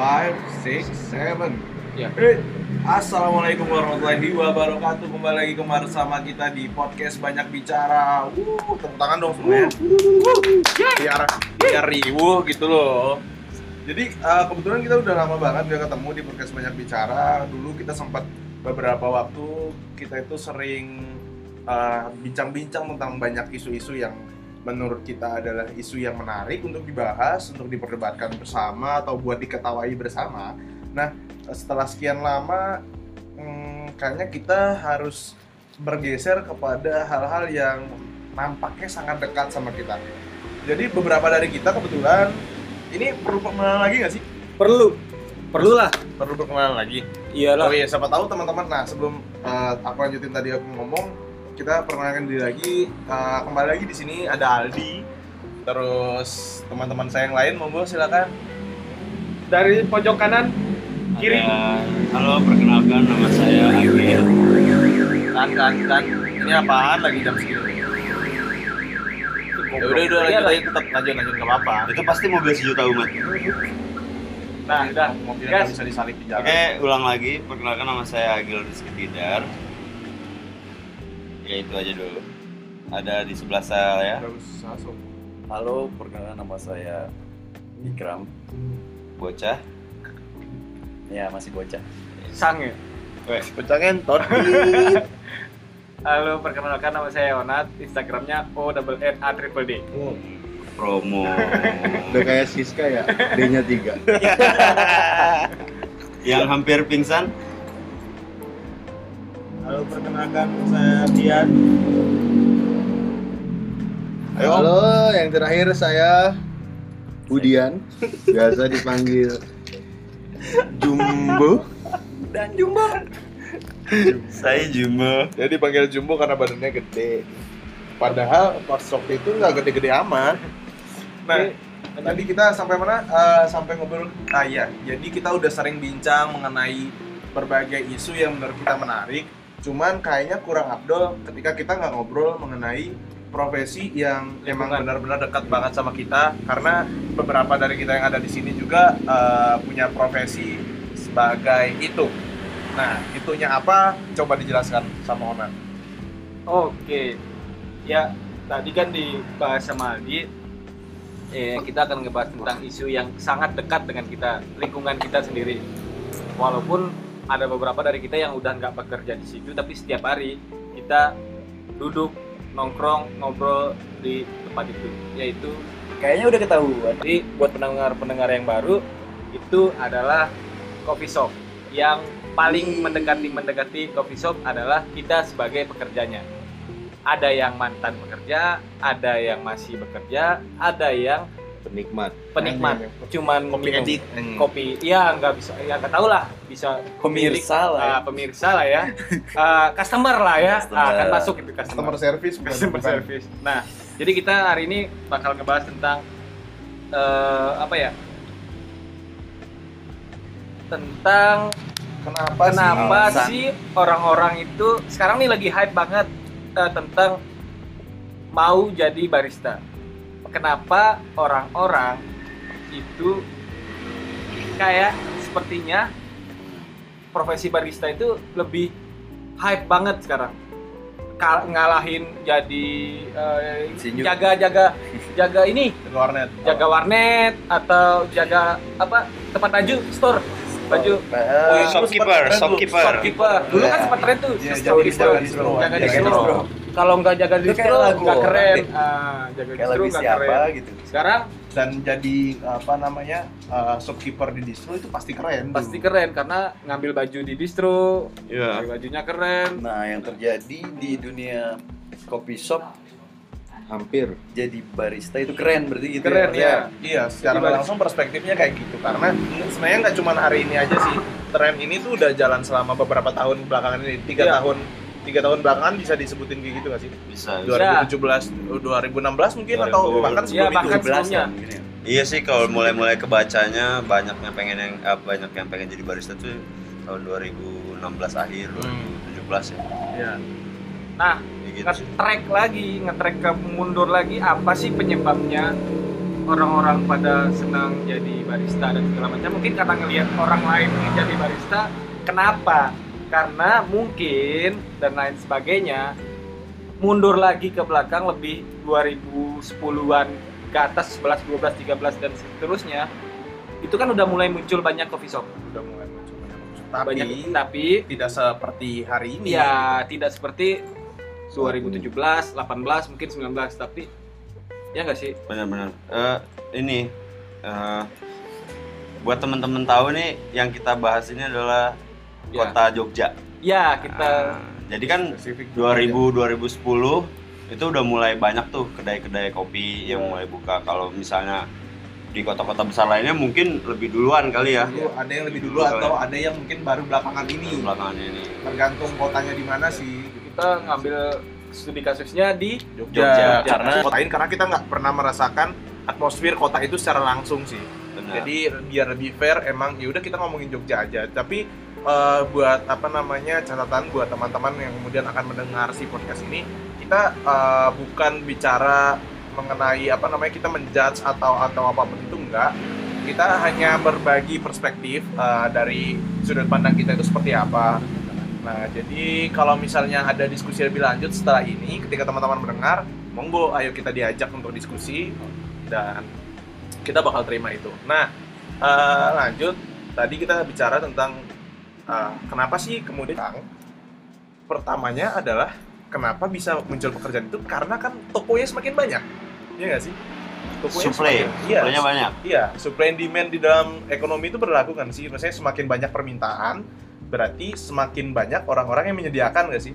five, six, seven. Ya. Eh, Assalamualaikum warahmatullahi wabarakatuh. Kembali lagi kemarin sama kita di podcast banyak bicara. Wuh, tepuk tangan dong semuanya. Biar biar riuh gitu loh. Jadi eh, kebetulan kita udah lama banget gak ketemu di podcast banyak bicara. Dulu kita sempat beberapa waktu kita itu sering eh, bincang-bincang tentang banyak isu-isu yang menurut kita adalah isu yang menarik untuk dibahas, untuk diperdebatkan bersama atau buat diketawai bersama. Nah, setelah sekian lama, hmm, kayaknya kita harus bergeser kepada hal-hal yang nampaknya sangat dekat sama kita. Jadi beberapa dari kita kebetulan ini perlu perkenalan lagi nggak sih? Perlu. Perlu lah. Perlu perkenalan lagi. Iyalah. Oh iya, siapa tahu teman-teman. Nah, sebelum uh, aku lanjutin tadi aku ngomong, kita perkenalkan diri lagi. Uh, kembali lagi di sini ada Aldi. Terus teman-teman saya yang lain, monggo silakan. Dari pojok kanan kiri. Ada- halo, perkenalkan nama saya Agil. Kan, kan, kan. Ini apaan lagi jam segini? Ya udah, udah lanjut aja tetap lanjut lanjut nggak apa-apa. Itu pasti mobil sejuta umat. Nah, udah. Mobilnya Gas. nggak bisa disalip di jalan. Oke, ulang lagi. Perkenalkan nama saya Agil Rizky Tidar. Ya itu aja dulu. Ada di sebelah saya. Sob. Halo, perkenalkan nama saya Ikram. Bocah. Ya, masih bocah. Sang ya. Weh, Pecah ngentot. Halo, perkenalkan nama saya Onat. Instagramnya O double N A triple D. promo. Udah kayak Siska ya, D-nya 3 Yang hampir pingsan. Halo, perkenalkan saya Dian Ayo. Halo, yang terakhir saya Budian Biasa dipanggil Jumbo Dan Jumbo. Saya Jumbo. Jadi dipanggil Jumbo karena badannya gede. Padahal pas waktu itu nggak gede-gede amat. Nah, tadi kita sampai mana? Eh, sampai ngobrol. Ah iya, jadi kita udah sering bincang mengenai berbagai isu yang menurut kita menarik. Cuman kayaknya kurang abdol ketika kita nggak ngobrol mengenai profesi yang emang Lingkungan. benar-benar dekat banget sama kita karena beberapa dari kita yang ada di sini juga eh, punya profesi sebagai itu. Nah, itunya apa? Coba dijelaskan sama Onan. Oke. Ya, tadi kan dibahas sama Aldi. Eh, kita akan ngebahas tentang isu yang sangat dekat dengan kita, lingkungan kita sendiri. Walaupun ada beberapa dari kita yang udah nggak bekerja di situ, tapi setiap hari kita duduk nongkrong ngobrol di tempat itu, yaitu Kayaknya udah ketahuan. jadi buat pendengar-pendengar yang baru itu adalah coffee shop yang paling mendekati mendekati coffee shop adalah kita sebagai pekerjanya. Ada yang mantan pekerja, ada yang masih bekerja, ada yang Penikmat penikmat, cuman Kopi edit. kopi. Ya nggak bisa, ya nggak tahu lah, bisa Pemirsa lah ya. ah, pemirsa lah ya, Ah, customer lah ya, Customer. Ah, akan masuk itu Customer customer. service bukan Customer bukan. service. Nah, jadi kita hari ini bakal ngebahas tentang eh, apa ya? Tentang Kenapa, kenapa sih orang-orang itu sekarang nih lagi hype banget eh, tentang mau jadi barista. Kenapa orang-orang itu kayak sepertinya profesi barista itu lebih hype banget sekarang. Kal- ngalahin jadi eh, jaga-jaga jaga ini sih? warnet. jaga warnet atau jaga apa tempat baju store baju Oh, iya. Shopkeeper, shopkeeper. shopkeeper dulu kan Iya. sempat tren tuh Iya, jaga jaga Jaga distro distro. Kalau nggak jaga distro lagu nggak keren ah, jaga Kayak distro nggak siapa keren gitu. sekarang Dan jadi apa namanya uh, shopkeeper di distro itu pasti keren. pasti dulu. keren karena ngambil baju di distro Iya. ngambil bajunya keren Nah, yang terjadi di dunia coffee shop Hampir jadi barista itu keren berarti gitu Keren, ya. ya. Iya, secara Jadi langsung perspektifnya kayak gitu karena sebenarnya nggak cuma hari ini aja sih. Tren ini tuh udah jalan selama beberapa tahun belakangan ini. Tiga Iya. tahun tiga tahun belakangan bisa disebutin kayak gitu nggak sih? Bisa. Dua- 2017, 2016 mungkin atau 2000. bahkan sebelum bahkan itu. 17 sebelumnya. ya. Iya sih kalau mulai-mulai kebacanya banyak yang pengen yang eh, banyak yang pengen jadi barista tuh tahun 2016 akhir, Hmm. 2017 ya. Iya. nah Kayak gitu sih. nge-track lagi nge-track ke mundur lagi apa sih penyebabnya orang-orang pada senang jadi barista dan segala macam mungkin karena ngelihat orang lain yang jadi barista kenapa karena mungkin dan lain sebagainya mundur lagi ke belakang lebih 2010-an ke atas 11, 12, 13 dan seterusnya itu kan udah mulai muncul banyak coffee shop Udah mulai muncul banyak muncul. Tapi banyak tapi tidak seperti hari ini. ya tidak seperti 2017, 18, mungkin 19 tapi ya nggak sih benar-benar Eh, ini eh, buat teman-teman tahu nih yang kita bahas ini adalah Ya. kota Jogja ya kita Nah, jadi kan Spesifik 2000 2010 itu udah mulai banyak tuh kedai-kedai kopi yang mulai buka kalau misalnya di kota-kota besar lainnya mungkin lebih duluan kali ya Dulu ada yang lebih dulu atau ada yang mungkin baru belakangan ini. belakangan ini Tergantung kotanya di mana sih. kita ngambil studi kasusnya di Jogja, Jogja. karena kota lain karena kita nggak pernah merasakan atmosfer kota itu secara langsung sih. benar Jadi biar lebih fair emang ya udah kita ngomongin Jogja aja. Tapi eh, buat apa namanya catatan buat teman-teman yang kemudian akan mendengar si podcast ini, kita eh, bukan bicara mengenai apa namanya kita menjudge atau atau apa pun itu enggak. Kita hanya berbagi perspektif eh, dari sudut pandang kita itu seperti apa. Nah, jadi kalau misalnya ada diskusi lebih lanjut setelah ini, ketika teman-teman mendengar, monggo ayo kita diajak untuk diskusi dan kita bakal terima itu. Nah, eh, lanjut. Tadi kita bicara tentang eh, kenapa sih kemudian pertamanya adalah kenapa bisa muncul pekerjaan itu karena kan tokonya semakin banyak, Iya nggak sih? Tokonya supply semakin- iya, supply-nya banyak Iya, supply and demand di dalam ekonomi itu berlaku kan sih. Maksudnya semakin banyak permintaan, berarti semakin banyak orang-orang yang menyediakan nggak sih?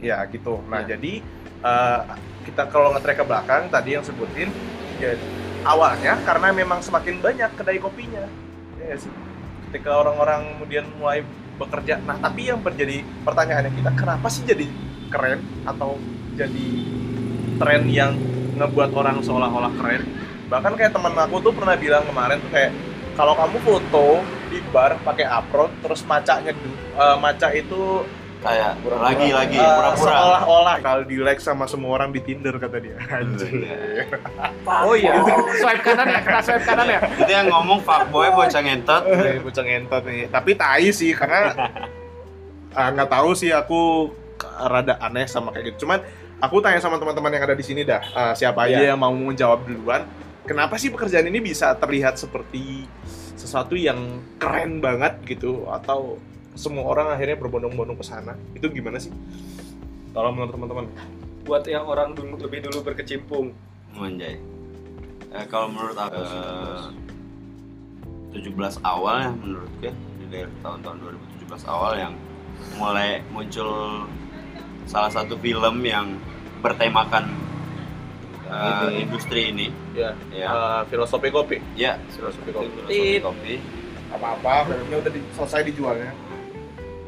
Ya gitu. Nah Iya. jadi eh, kita kalau ngetrek ke belakang tadi yang sebutin, ya awalnya karena memang semakin banyak kedai kopinya, ya sih. Ketika orang-orang kemudian mulai bekerja, nah tapi yang menjadi pertanyaannya kita, kenapa sih jadi keren atau jadi tren yang ngebuat orang seolah-olah keren? bahkan kayak temen aku tuh pernah bilang kemarin tuh kayak kalau kamu foto di bar pakai apron terus macanya eh, maca itu kayak lagi lagi eh, pura-pura. seolah-olah kalau di like sama semua orang di Tinder kata dia. Anjir oh iya. Swipe kanan ya kena swipe kanan ya? Itu yang ngomong fuckboy bocah ngentot. Nih, bocah ngentot nih. Tapi tai sih karena ah, nggak tahu sih aku rada aneh sama kayak gitu. Cuman aku tanya sama teman-teman yang ada di sini dah ah, siapa aja Iya. yang mau menjawab duluan. Kenapa sih pekerjaan ini bisa terlihat seperti sesuatu yang keren banget gitu? Atau semua orang akhirnya berbondong-bondong ke sana. Itu gimana sih? Kalau menurut teman-teman? Buat yang orang dulu lebih dulu berkecimpung. Menjay. Eh, kalau menurut aku eh, 17 awal ya menurut gue di daerah tahun-tahun 2017 awal yang mulai muncul salah satu film yang bertemakan eh, Ini. industri ini. Ya ya eh, filosofi kopi. Ya filosofi kopi. Filosofi kopi. Apa-apa filmnya udah di- selesai dijualnya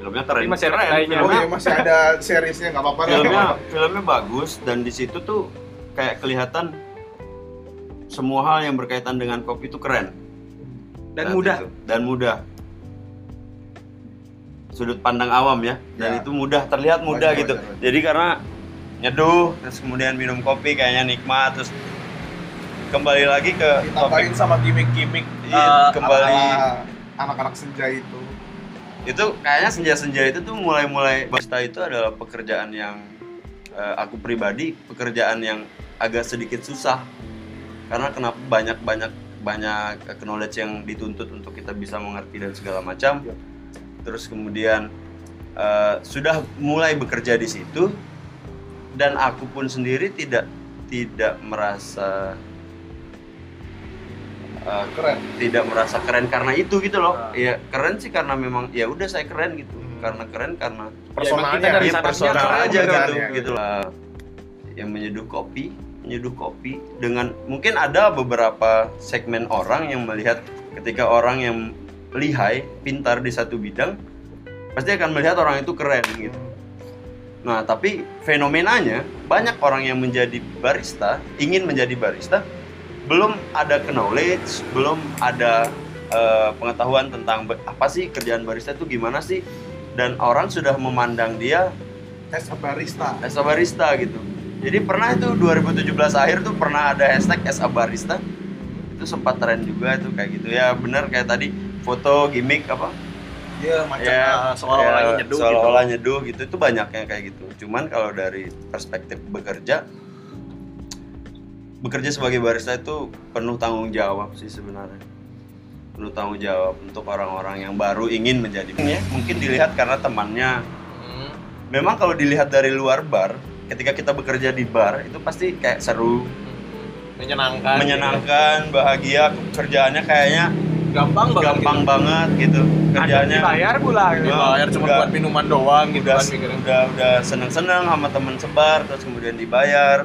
filmnya keren. Tapi masih ada keren oh iya masih ada seriesnya nggak apa-apa filmnya filmnya bagus dan di situ tuh kayak kelihatan semua hal yang berkaitan dengan kopi itu keren. Dan mudah. itu. dan mudah. Sudut pandang awam ya. Dan Ya. itu mudah terlihat mudah Wajar, gitu. wajar, wajar. jadi karena nyeduh terus kemudian minum kopi kayaknya nikmat terus kembali lagi ke ditambahin sama gimmick-gimmick eh, kembali. anak-anak senja itu itu kayaknya senja-senja itu tuh mulai-mulai barista itu adalah pekerjaan yang eh, aku pribadi pekerjaan yang agak sedikit susah. Karena kenapa banyak banyak knowledge yang dituntut untuk kita bisa mengerti dan segala macam. Terus kemudian eh, sudah mulai bekerja di situ. Dan aku pun sendiri tidak tidak merasa eh, keren tidak merasa keren karena itu gitu loh. Ah. Iya, keren sih karena memang ya udah saya keren gitu. Hmm. Karena keren karena personalnya dia sananya personal aja gitu kerjaannya. gitu lah. Yang menyeduh kopi, menyeduh kopi dengan mungkin ada beberapa segmen orang yang melihat ketika orang yang lihai, pintar di satu bidang pasti akan melihat orang itu keren gitu. Nah, tapi fenomenanya banyak orang yang menjadi barista, ingin menjadi barista, belum ada knowledge, belum ada eh, pengetahuan tentang apa sih kerjaan barista itu gimana sih, dan orang sudah memandang dia as a barista? as a barista gitu. Jadi pernah itu 2017 akhir tuh pernah ada hashtag as a barista. Itu sempat tren juga itu kayak gitu. Ya bener kayak tadi foto gimmick apa? Iya, macam ya uh, seolah-olah ya, nyeduh seolah-olah gitu. nyeduh gitu. Itu banyak yang kayak gitu. Cuman kalau dari perspektif bekerja bekerja sebagai barista itu penuh tanggung jawab sih sebenarnya penuh tanggung jawab untuk orang-orang yang baru ingin menjadi ya mungkin dilihat karena temannya Hmm. memang kalau dilihat dari luar bar ketika kita bekerja di bar itu pasti kayak seru Menyenangkan. menyenangkan bahagia kerjaannya kayaknya gitu. Gampang banget. gampang banget gitu kerjaannya dibayar pula gitu. Gitu. Dibayar cuma Udah- buat minuman doang gitu udah kan udah udah seneng-seneng sama teman sebar terus kemudian dibayar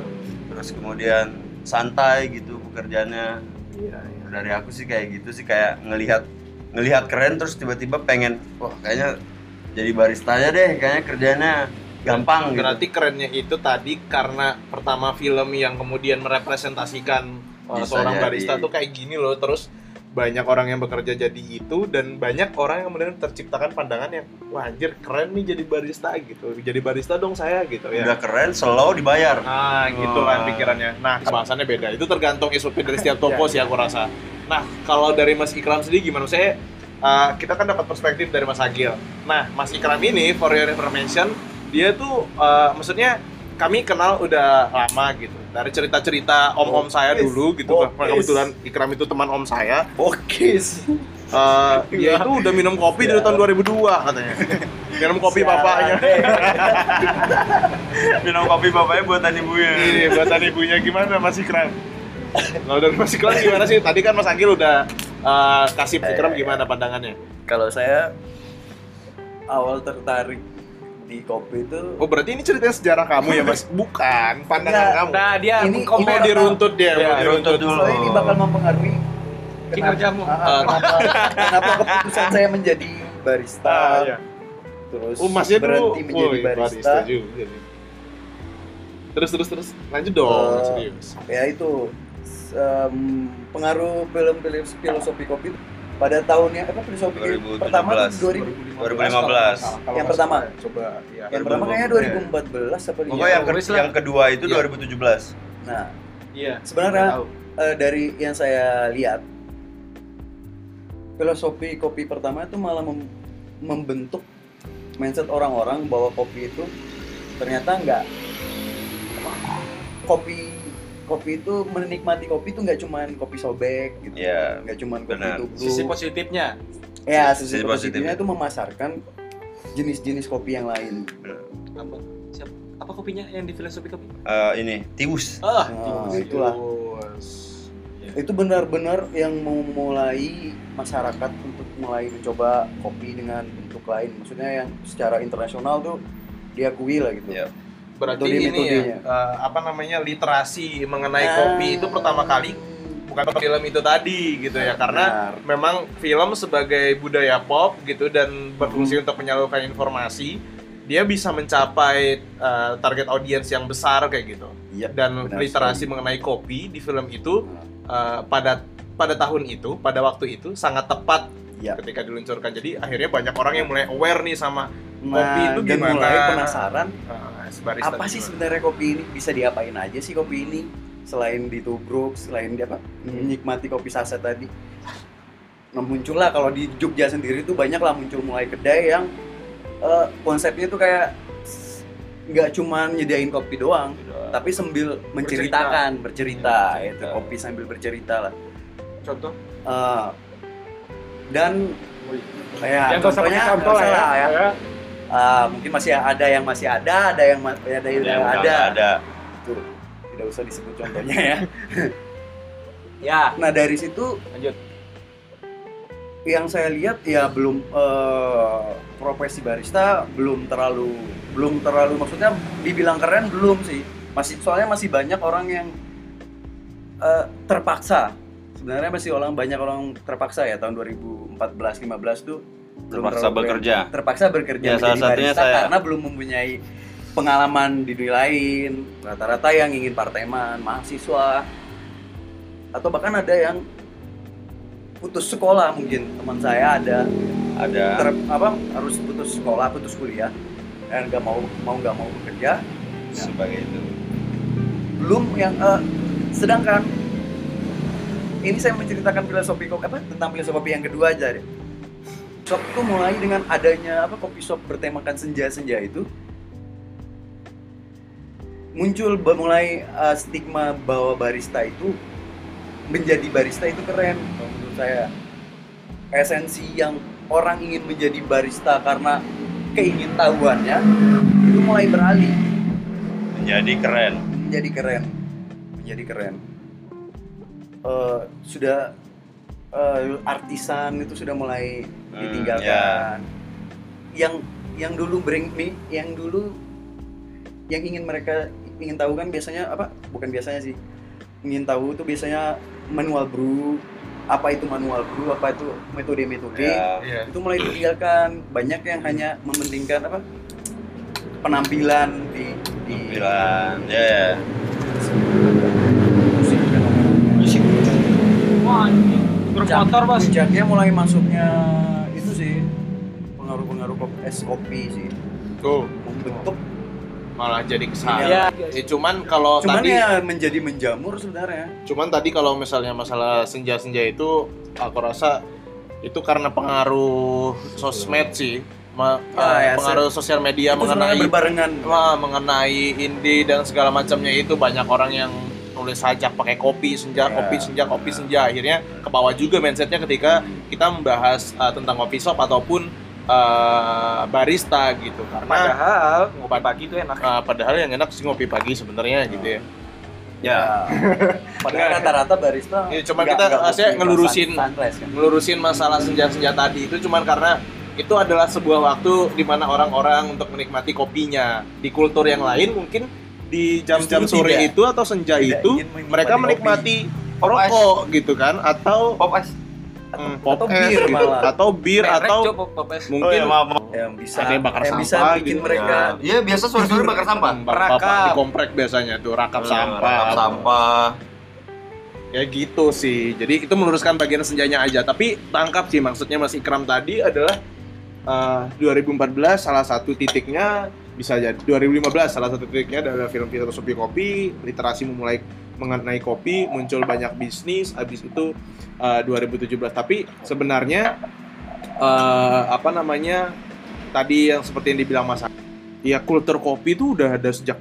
terus kemudian santai gitu pekerjaannya Iya, iya. dari aku sih kayak gitu sih kayak ngelihat ngelihat keren terus tiba-tiba pengen wah kayaknya jadi barista aja deh kayaknya kerjanya gampang gitu. Berarti kerennya itu tadi karena pertama film yang kemudian merepresentasikan Bisa seorang jadi. barista tuh kayak gini loh terus banyak orang yang bekerja jadi itu dan banyak orang yang kemudian terciptakan pandangan yang wah anjir keren nih jadi barista gitu jadi barista dong saya gitu ya udah keren slow dibayar Nah, gitu Oh. kan pikirannya. Nah, bahasannya beda. Itu tergantung SOP dari setiap toko sih aku rasa. Nah, kalau dari Mas Ikram sendiri gimana? Saya uh, kita kan dapat perspektif dari Mas Agil. Nah, Mas Ikram ini for your information, dia tuh uh, maksudnya kami kenal udah lama gitu. Dari cerita-cerita om-om saya dulu gitu. Bokis. Karena kebetulan Ikram itu teman om saya. Oke. Uh, dia itu udah minum kopi dari tahun 2002 katanya. minum kopi bapaknya. minum kopi bapaknya buatan ibunya Ini buatan ibunya gimana Mas Ikram? Kalau dari Mas Ikram gimana sih? Tadi kan Mas Agil udah uh, kasih Ikram gimana pandangannya? Kalau saya awal tertarik di kopi itu Oh berarti ini ceritanya sejarah kamu ya Mas? Bukan, pandangan Enggak. kamu. Nah, dia Ini- mau ini diruntut dia, Ya, mau diruntut runtut dulu. soalnya ini bakal mempengaruhi Kinerjamu. Ah, ah, kenapa, kenapa keputusan saya menjadi barista Ah, iya. terus Oh, Masnya dulu berhenti menjadi woi, barista, juga nih. Terus terus terus lanjut dong, Eh, serius. ya itu em, pengaruh film-film filosofi kopi pada tahunnya apa filosofi 2017. pertama tuh 2000 2015. Yang pertama? coba ya. yang pertama kayaknya 2014 apa pokoknya yang, ke- yang kedua itu Iya. 2017 nah Iya. sebenarnya eh, dari yang saya lihat filosofi kopi pertama itu malah mem- membentuk mindset orang-orang bahwa kopi itu ternyata enggak kopi kopi itu menikmati kopi itu nggak cuman kopi sobek gitu Iya, nggak cuman kopi benar. tubruk Sisi positifnya. ya sisi sisi, positifnya. positifnya itu memasarkan jenis-jenis kopi yang lain Apa? Siapa? Apa kopinya yang di filosofi kopi? Eh, ini tiwus Ah, Nah, itulah itu benar-benar yang memulai masyarakat untuk mulai mencoba kopi dengan bentuk lain maksudnya yang secara internasional tuh diakui lah gitu Iya. Berarti Metode- ini ya, eh, apa namanya literasi mengenai Ah. kopi itu pertama kali bukan film itu tadi gitu ya karena Benar. memang film sebagai budaya pop gitu dan berfungsi untuk menyalurkan informasi dia bisa mencapai uh, target audiens yang besar kayak gitu Iya, dan benar literasi mengenai kopi di film itu uh, pada pada tahun itu pada waktu itu sangat tepat Iya. ketika diluncurkan jadi akhirnya banyak orang yang mulai aware nih sama Nah, Kopi itu dan gimana? mulai penasaran uh, barista apa sih sebenarnya kopi ini? Bisa diapain aja sih kopi ini? Selain ditubruk selain dia apa? Menikmati kopi saset tadi. Nah muncullah kalau di Jogja sendiri tuh banyak lah muncul mulai kedai yang eh, konsepnya tuh kayak nggak cuma nyediain kopi doang tapi sambil menceritakan bercerita Bercerita. itu kopi sambil bercerita lah. Contoh? Eh, dan ya Yang gak usah pakai contohnya contoh lah ya. usah ya. ya. Ah, mungkin masih ada yang masih ada ada yang ma- ada yang yang ada. ada. Tuh, tidak usah disebut contohnya ya. Ya, nah dari situ lanjut. yang saya lihat ya belum eh, profesi barista belum terlalu belum terlalu maksudnya dibilang keren belum sih. Masih soalnya masih banyak orang yang eh, terpaksa. Sebenarnya masih orang banyak orang terpaksa ya tahun 2014 15 tuh terpaksa bekerja. Terpaksa bekerja Ya, salah satunya barista saya. karena belum mempunyai pengalaman di dunia lain rata-rata yang ingin parteman mahasiswa atau bahkan ada yang putus sekolah mungkin. Teman saya ada ada. ter- apa harus putus sekolah putus kuliah dan nggak mau mau nggak mau bekerja. Sebagai itu. Belum yang eh, sedangkan ini saya menceritakan filosofi apa tentang filosofi yang kedua aja deh. Shop itu mulai dengan adanya apa kopi shop bertemakan senja-senja itu muncul mulai uh, stigma bahwa barista itu menjadi barista itu keren. Menurut saya esensi yang orang ingin menjadi barista karena keingintahuannya itu mulai beralih. Menjadi keren. menjadi keren. Menjadi keren. Eh, sudah eh, artisan itu sudah mulai Hmm, ditinggalkan yang yang dulu bring me yang dulu yang ingin mereka ingin tahu kan biasanya apa bukan biasanya sih ingin tahu itu biasanya manual brew apa itu manual brew apa itu metode-metode Ya. Iya. itu mulai ditinggalkan banyak yang hanya mementingkan apa penampilan di di Tampilan. Ya, ya. musik Musik. Wah, motor bos. puncaknya mulai masuknya itu sih. Pengaruh-pengaruh kopi, es kopi sih. Tuh, membentuk. Malah jadi ke sana. Iya. Ya, cuman kalau cuman tadi ya menjadi menjamur sebenarnya. Cuman tadi kalau misalnya masalah senja-senja itu aku rasa itu karena pengaruh sosmed sih, Ma- Ah, eh, ya, pengaruh sosial media mengenai berbarengan. Wah, mengenai indie dan segala macamnya itu banyak orang yang nulis sajak pakai kopi senja, Ya. kopi senja, kopi senja. Akhirnya ke bawah juga mindsetnya ketika kita membahas uh, tentang kopi shop ataupun uh, barista gitu. Karena Padahal ngopi pagi itu enak. uh, padahal yang enak sih ngopi pagi sebenarnya gitu ya. Ya. padahal rata-rata barista Ya, cuman nggak- kita, nggak maksudnya kopi ngelurusin- sunrise kan ngelurusin masalah senja-senja tadi itu cuman karena itu adalah sebuah waktu di mana orang-orang untuk menikmati kopinya. Di kultur yang lain mungkin di jam-jam sore tidak. itu atau senja Tidak itu ingin menikmati mereka kopi. menikmati Pop rokok gitu kan atau Pop ice. hmm, atau bir es gitu. malah. atau bir Merek, atau Cok, Pop- Popes. Oh mungkin ya, maaf, maaf. yang bisa Ada yang bakar bisa sampah bikin gitu. mereka Iya, biasa sore-sore bakar sampah. Rakap. di komplek biasanya tuh rakap Eh, sampah rakap sampah. ya gitu sih jadi itu meluruskan bagian senjanya aja tapi tangkap sih maksudnya Mas Ikram tadi adalah eh, 2014 salah satu titiknya bisa jadi. 2015 salah satu titiknya adalah film filosofi kopi literasi memulai mengenai kopi muncul banyak bisnis habis itu eh, 2017 tapi sebenarnya eh, apa namanya tadi yang seperti yang dibilang Mas ya kultur kopi itu udah ada sejak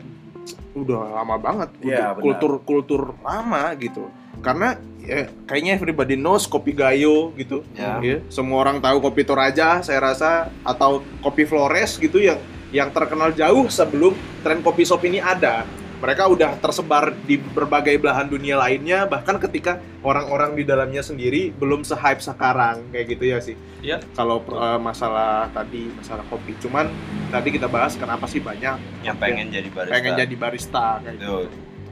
udah lama banget. Kultur Iya, benar. kultur kultur lama gitu. Karena ya, kayaknya everybody knows kopi gayo gitu. Ya. Ya, semua orang tahu kopi Toraja saya rasa atau kopi Flores gitu yang yang terkenal jauh sebelum tren kopi shop ini ada. Mereka udah tersebar di berbagai belahan dunia lainnya bahkan ketika orang-orang di dalamnya sendiri belum se-hype sekarang. Kayak gitu ya sih. Iya. kalau eh, masalah tadi masalah kopi. Cuman tadi kita bahas kenapa sih banyak Yang pengen jadi barista. pengen jadi barista kayak gitu.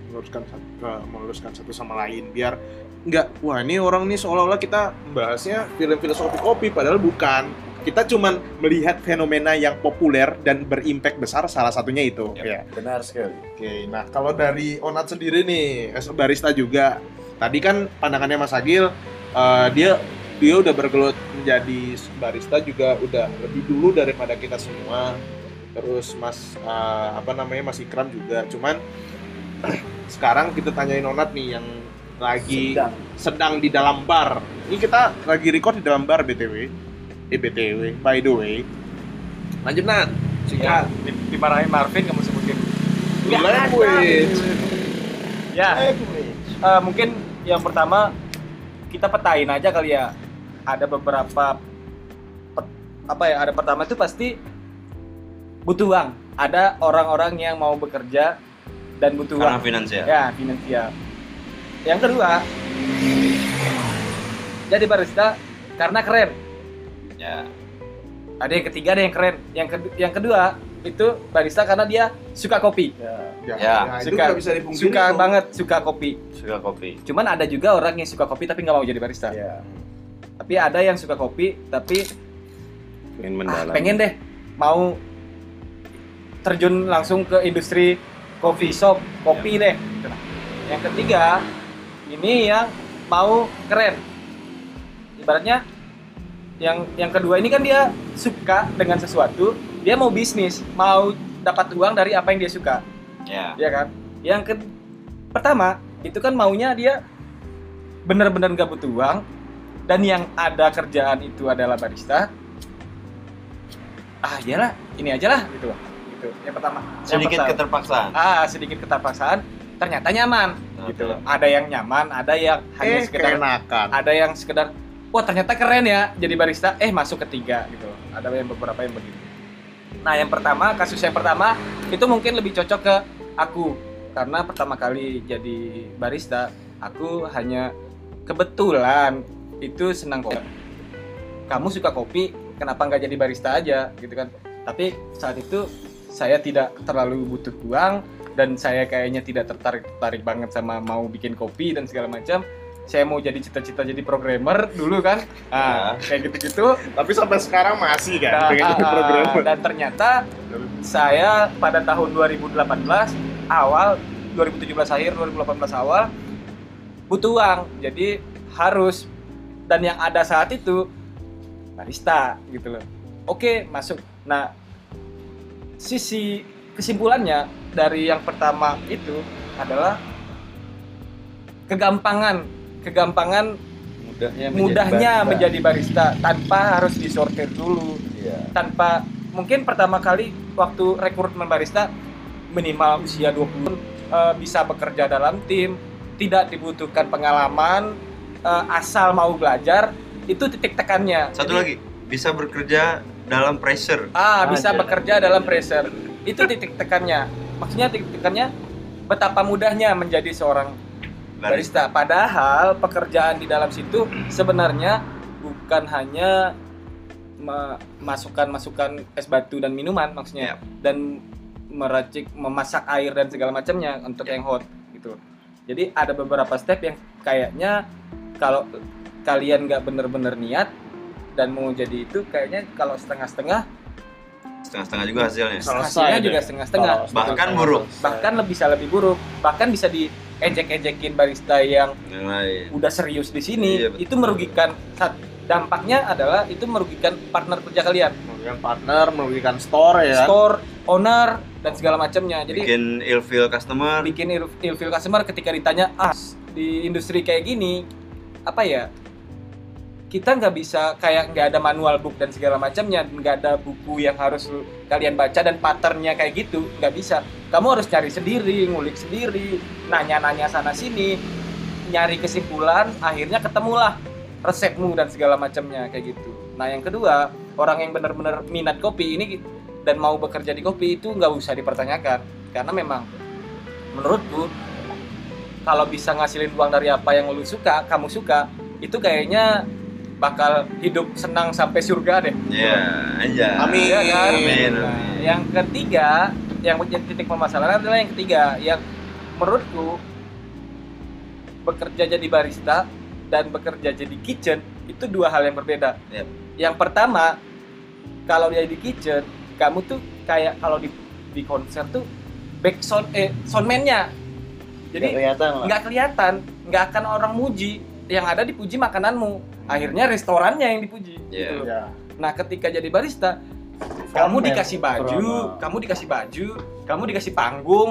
Meluruskan satu, ke- meluruskan satu sama lain biar nggak wah ini orang nih seolah-olah kita membahasnya film filosofi kopi padahal bukan kita cuman melihat fenomena yang populer dan berimpact besar salah satunya itu Yap. ya benar sekali oke nah kalau dari Onat sendiri nih as a barista juga tadi kan pandangannya Mas Agil eh, dia dia udah bergelut menjadi barista juga udah lebih dulu daripada kita semua terus Mas eh, apa namanya Mas Ikram juga cuman sekarang kita tanyain Onat nih yang lagi sedang sedang di dalam bar. Ini kita lagi record di dalam bar BTW. Eh BTW, by the way. Lanjut Nat. Ya, Sikat. di- dimarahin Marvin kamu sebutin. Language. Ya, eh, mungkin yang pertama kita petain aja kali ya. Ada beberapa pet- apa ya? Ada pertama itu pasti butuh uang. Ada orang-orang yang mau bekerja dan butuh Karena uang. finansial. Ya, finansial. Yang kedua, jadi barista karena keren. Ya. Ada yang ketiga, ada yang keren. Yang kedua, yang kedua itu barista karena dia suka kopi. ya Ya, Ya, itu suka- nggak bisa dipungkiri. Suka tuh. banget suka kopi. Suka kopi. Cuman ada juga orang yang suka kopi tapi nggak mau jadi barista. ya Tapi ada yang suka kopi tapi Pengen ah, pengen deh mau terjun langsung ke industri coffee shop kopi deh. Gitu. Yang ketiga ini yang mau keren. Ibaratnya yang yang kedua ini kan dia suka dengan sesuatu, dia mau bisnis, mau dapat uang dari apa yang dia suka. Ya. ya kan yang ke pertama itu kan maunya dia bener-bener nggak butuh uang dan yang ada kerjaan itu adalah barista ah iyalah ini aja lah gitu gitu yang pertama Yang sedikit pertama. keterpaksaan ah sedikit keterpaksaan ternyata nyaman gitu loh ada yang nyaman ada yang hanya Eh, sekedar keenakan. ada yang sekedar wah ternyata keren ya jadi barista. Eh masuk ketiga gitu. Ada yang beberapa yang begitu nah yang pertama kasus yang pertama itu mungkin lebih cocok ke aku. Karena pertama kali jadi barista aku hanya kebetulan itu senang kopi. Kamu suka kopi kenapa nggak jadi barista aja gitu kan? Tapi saat itu saya tidak terlalu butuh uang dan saya kayaknya tidak tertarik tertarik banget sama mau bikin kopi dan segala macam saya mau jadi cita-cita jadi programmer dulu kan? Ah kayak gitu-gitu. Tapi sampai sekarang masih kan Nah, pengen jadi ah, programmer. dan ternyata saya pada tahun 2018 awal 2017 akhir 2018 awal butuh uang. Jadi harus dan yang ada saat itu barista gitu loh. Oke masuk. Nah sisi kesimpulannya dari yang pertama itu adalah kegampangan kegampangan mudahnya menjadi mudahnya barista. menjadi barista tanpa harus disortir dulu Iya. tanpa mungkin pertama kali waktu rekrutmen barista minimal usia 20 eh, bisa bekerja dalam tim tidak dibutuhkan pengalaman eh, asal mau belajar itu titik tekannya satu Jadi, lagi bisa bekerja dalam pressure ah bisa Aja. bekerja dalam pressure itu titik tekannya maksudnya titik tekannya betapa mudahnya menjadi seorang barista. Padahal pekerjaan di dalam situ sebenarnya bukan hanya masukan-masukan es batu dan minuman maksudnya dan meracik memasak air dan segala macamnya untuk yang hot gitu. Jadi ada beberapa step yang kayaknya kalau kalian nggak bener-bener niat dan mau jadi itu kayaknya kalau setengah-setengah setengah-setengah juga hasilnya. Selesai hasilnya juga setengah-setengah. Bahkan buruk. bahkan lebih bisa lebih buruk. Bahkan bisa diejek-ejekin barista yang yang lain. udah serius di sini. Iya, betul. itu merugikan saat dampaknya adalah itu merugikan partner kerja kalian. Merugikan partner, merugikan store ya. store owner dan segala macamnya. Jadi bikin ilfeel customer. Bikin il- ilfeel customer ketika ditanya ah di industri kayak gini apa ya kita nggak bisa kayak nggak ada manual book dan segala macamnya nggak ada buku yang harus lu- kalian baca dan patternnya kayak gitu nggak bisa. Kamu harus cari sendiri ngulik sendiri nanya-nanya sana sini nyari kesimpulan akhirnya ketemulah resepmu dan segala macamnya kayak gitu. Nah yang kedua orang yang benar-benar minat kopi ini dan mau bekerja di kopi itu nggak usah dipertanyakan. Karena memang menurutku kalau bisa ngasilin uang dari apa yang lu suka kamu suka itu kayaknya bakal hidup senang sampai surga deh ya aja Amin. Iya kan? Amin, amin. yang ketiga yang menjadi titik permasalahan adalah yang ketiga yang menurutku bekerja jadi barista dan bekerja jadi kitchen itu dua hal yang berbeda. Yep. Yang pertama, kalau dia di kitchen, kamu tuh kayak kalau di di konser tuh back sound eh soundman-nya. Jadi Nggak kelihatan nggak kelihatan, nggak akan orang muji. Yang ada dipuji makananmu. Akhirnya restorannya yang dipuji. Iya. gitu. Ya. Nah, ketika jadi barista, kamu Frontman, dikasih baju, frontman. kamu dikasih baju, kamu dikasih panggung,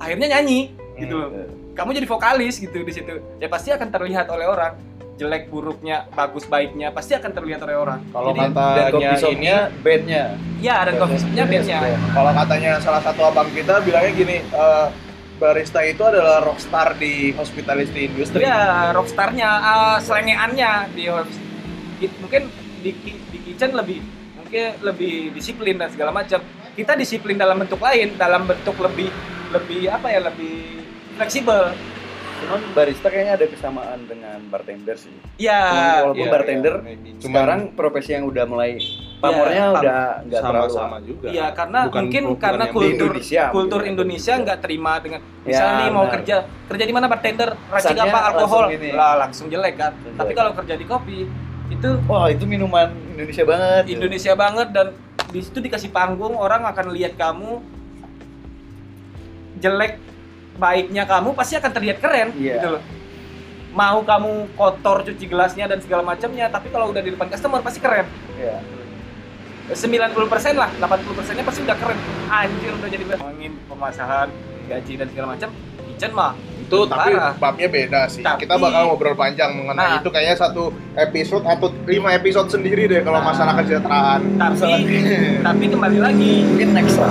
akhirnya nyanyi gitu loh. Kamu jadi vokalis gitu di situ. Ya pasti akan terlihat oleh orang. Jelek buruknya, bagus baiknya pasti akan terlihat oleh orang. Kalau katanya coffee ini bandnya ya dan coffee shopnya bandnya. Kalau katanya salah satu abang kita bilangnya gini, eh, barista itu adalah rockstar di hospitality industry. Ya, rockstarnya, uh, selengeannya di mungkin di, di kitchen lebih mungkin lebih disiplin dan segala macam. Kita disiplin dalam bentuk lain, dalam bentuk lebih lebih apa ya lebih fleksibel. cuman barista kayaknya ada kesamaan dengan bartender sih Ya, Cuman walaupun ya, bartender Cuman sekarang profesi yang udah mulai pamornya pam- udah nggak terlalu sama-sama juga. Iya, karena Bukan mungkin karena kultur Indonesia kultur mungkin. Indonesia nggak terima dengan Ya, misalnya nih mau benar. kerja kerja di mana bartender racik apa alkohol langsung ini. lah langsung jelek kan. Langsung Tapi jelek. kalau kerja di kopi itu wah itu minuman Indonesia banget Indonesia banget dan di situ dikasih panggung orang akan lihat kamu jelek baiknya kamu pasti akan terlihat keren Iya. gitu loh mau kamu kotor cuci gelasnya dan segala macamnya tapi kalau udah di depan customer pasti keren Iya. 90% lah 80% nya pasti udah keren anjir udah jadi ngomongin pemasaran gaji dan segala macam kitchen mah itu tapi Parah. babnya beda sih. Tapi- Kita bakal ngobrol panjang mengenai Nah. itu kayaknya satu episode atau lima episode sendiri deh kalau Nah. masalah kesejahteraan. tapi tapi kembali lagi Mungkin next lah.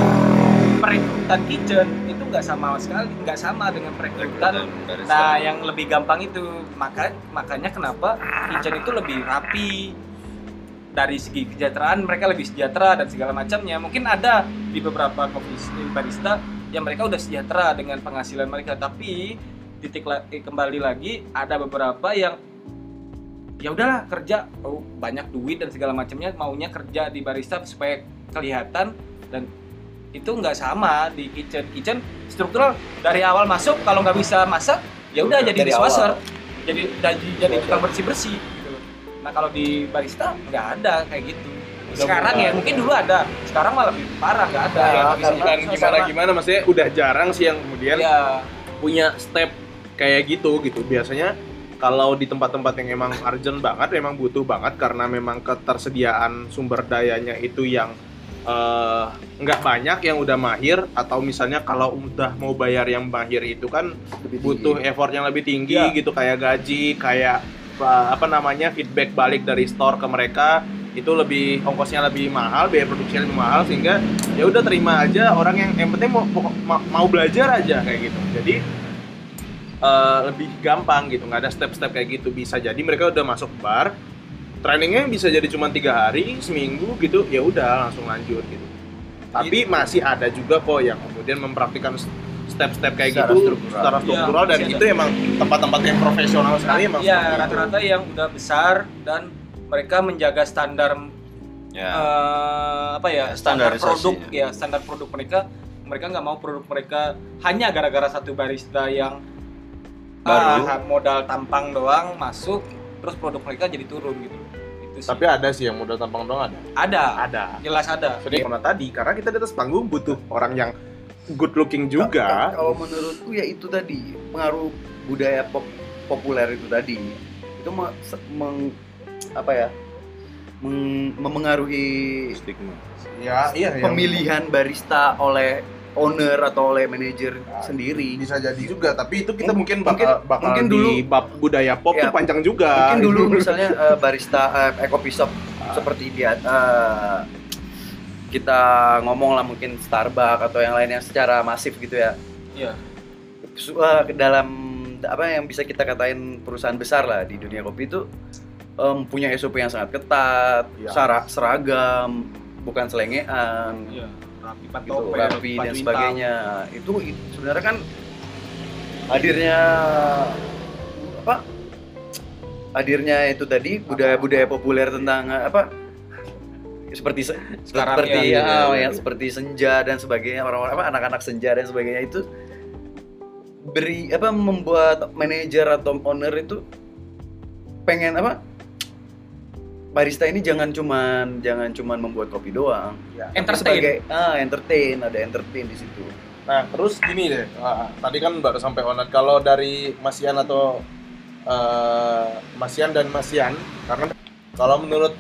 perekrutan kitchen itu nggak sama sekali nggak sama dengan perekrutan nah yang lebih gampang itu maka makanya kenapa kitchen itu lebih rapi dari segi kesejahteraan mereka lebih sejahtera dan segala macamnya. Mungkin ada di beberapa coffee barista yang mereka udah sejahtera dengan penghasilan mereka. Tapi titik la- eh, kembali lagi ada beberapa yang ya udahlah kerja. Oh, banyak duit dan segala macamnya maunya kerja di barista supaya kelihatan. Dan itu nggak sama di kitchen. Kitchen struktural dari awal masuk kalau nggak bisa masak ya udah jadi dishwasher. jadi jadi, jadi tukang bersih bersih. Nah kalau di barista nggak ada kayak gitu sekarang ya mungkin dulu ada sekarang malah lebih parah nggak ada Ya, bisa bukan gimana sama- gimana maksudnya udah jarang sih yang kemudian ya punya step kayak gitu gitu. Biasanya kalau di tempat-tempat yang emang urgent banget, memang butuh banget karena memang ketersediaan sumber dayanya itu yang eh, nggak banyak yang udah mahir atau misalnya kalau udah mau bayar yang mahir itu kan Lebih tinggi. butuh effort yang lebih tinggi Ya. gitu kayak gaji, kayak uh, apa namanya feedback balik dari store ke mereka itu lebih ongkosnya lebih mahal, biaya produksinya lebih mahal sehingga ya udah terima aja orang yang yang penting mau mau belajar aja kayak gitu. Jadi uh, lebih gampang gitu, nggak ada step-step kayak gitu bisa jadi mereka udah masuk bar, trainingnya bisa jadi cuma tiga hari, seminggu gitu, ya udah langsung lanjut gitu. Tapi masih ada juga kok yang kemudian mempraktikkan step-step kayak Secara gitu struktural. secara Iya, struktural dan masih itu emang tempat-tempat yang profesional sekali emang ya rata-rata yang udah besar dan mereka menjaga standar ya. eh, apa ya Ya, standar produk ya standar produk mereka mereka nggak mau produk mereka hanya gara-gara satu barista yang Baru. ah, modal tampang doang masuk terus produk mereka jadi turun gitu itu sih. Tapi ada sih yang modal tampang doang ada. ada Ada. jelas ada Jadi karena tadi karena kita di atas panggung butuh orang yang good looking juga. Kalau menurutku ya itu tadi pengaruh budaya pop populer itu tadi itu me- se- meng, apa ya meng- memengaruhi Stigma. Ya, iya yang pemilihan barista oleh owner atau oleh manajer sendiri. bisa jadi juga, tapi itu kita Mungkin- mungkin bakal mungkin- bakal mungkin di dulu- bab budaya pop Ya, tuh panjang juga. Mungkin dulu misalnya eh, barista coffee shop seperti dia eh, kita ngomong lah mungkin Starbucks atau yang lain yang secara masif gitu ya. Iya. Eh, dalam apa yang bisa kita katain perusahaan besar lah di dunia kopi itu em, punya SOP yang sangat ketat, Iya. sara- seragam, bukan selengean, Iya. rapi gitu, rapi dan sebagainya. Itu i- sebenarnya kan hadirnya apa? Hadirnya itu tadi budaya-budaya populer tentang eh, apa? Seperti se- Sekarang seperti ya, ya, iya. yang seperti senja dan sebagainya orang-orang apa anak-anak senja dan sebagainya itu beri apa membuat manajer atau owner itu pengen apa barista ini jangan cuman jangan cuman membuat kopi doang Ya. Entertain. sebagai ah entertain ada entertain di situ Nah, terus gini deh. ah, tadi kan baru sampai onat kalau dari Masian atau eh, Masian dan Masian karena kalau menurut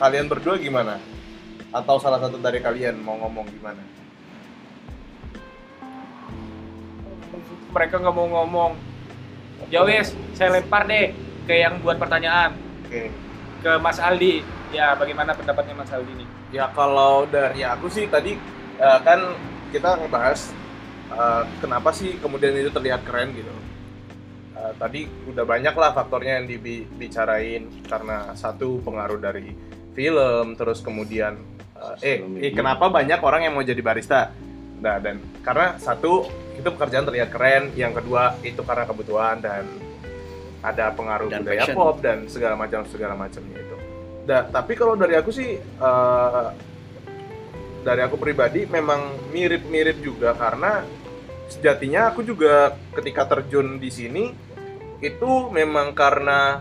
kalian berdua gimana? Atau salah satu dari kalian mau ngomong gimana? mereka nggak mau ngomong ya wes saya lempar deh ke yang buat pertanyaan Oke. ke Mas Aldi ya bagaimana pendapatnya Mas Aldi nih Ya kalau dari aku sih tadi eh, kan kita ngebahas eh, kenapa sih kemudian itu terlihat keren gitu. Eh, tadi udah banyak lah faktornya yang dibicarain karena satu pengaruh dari film, terus kemudian eh, eh, eh, media. kenapa banyak orang yang mau jadi barista? Nah dan karena satu itu pekerjaan terlihat keren, yang kedua itu karena kebutuhan dan ada pengaruh Dan budaya passion. pop dan segala macam segala macamnya itu. Da- tapi kalau dari aku sih eh, dari aku pribadi memang mirip-mirip juga karena sejatinya aku juga ketika terjun di sini itu memang karena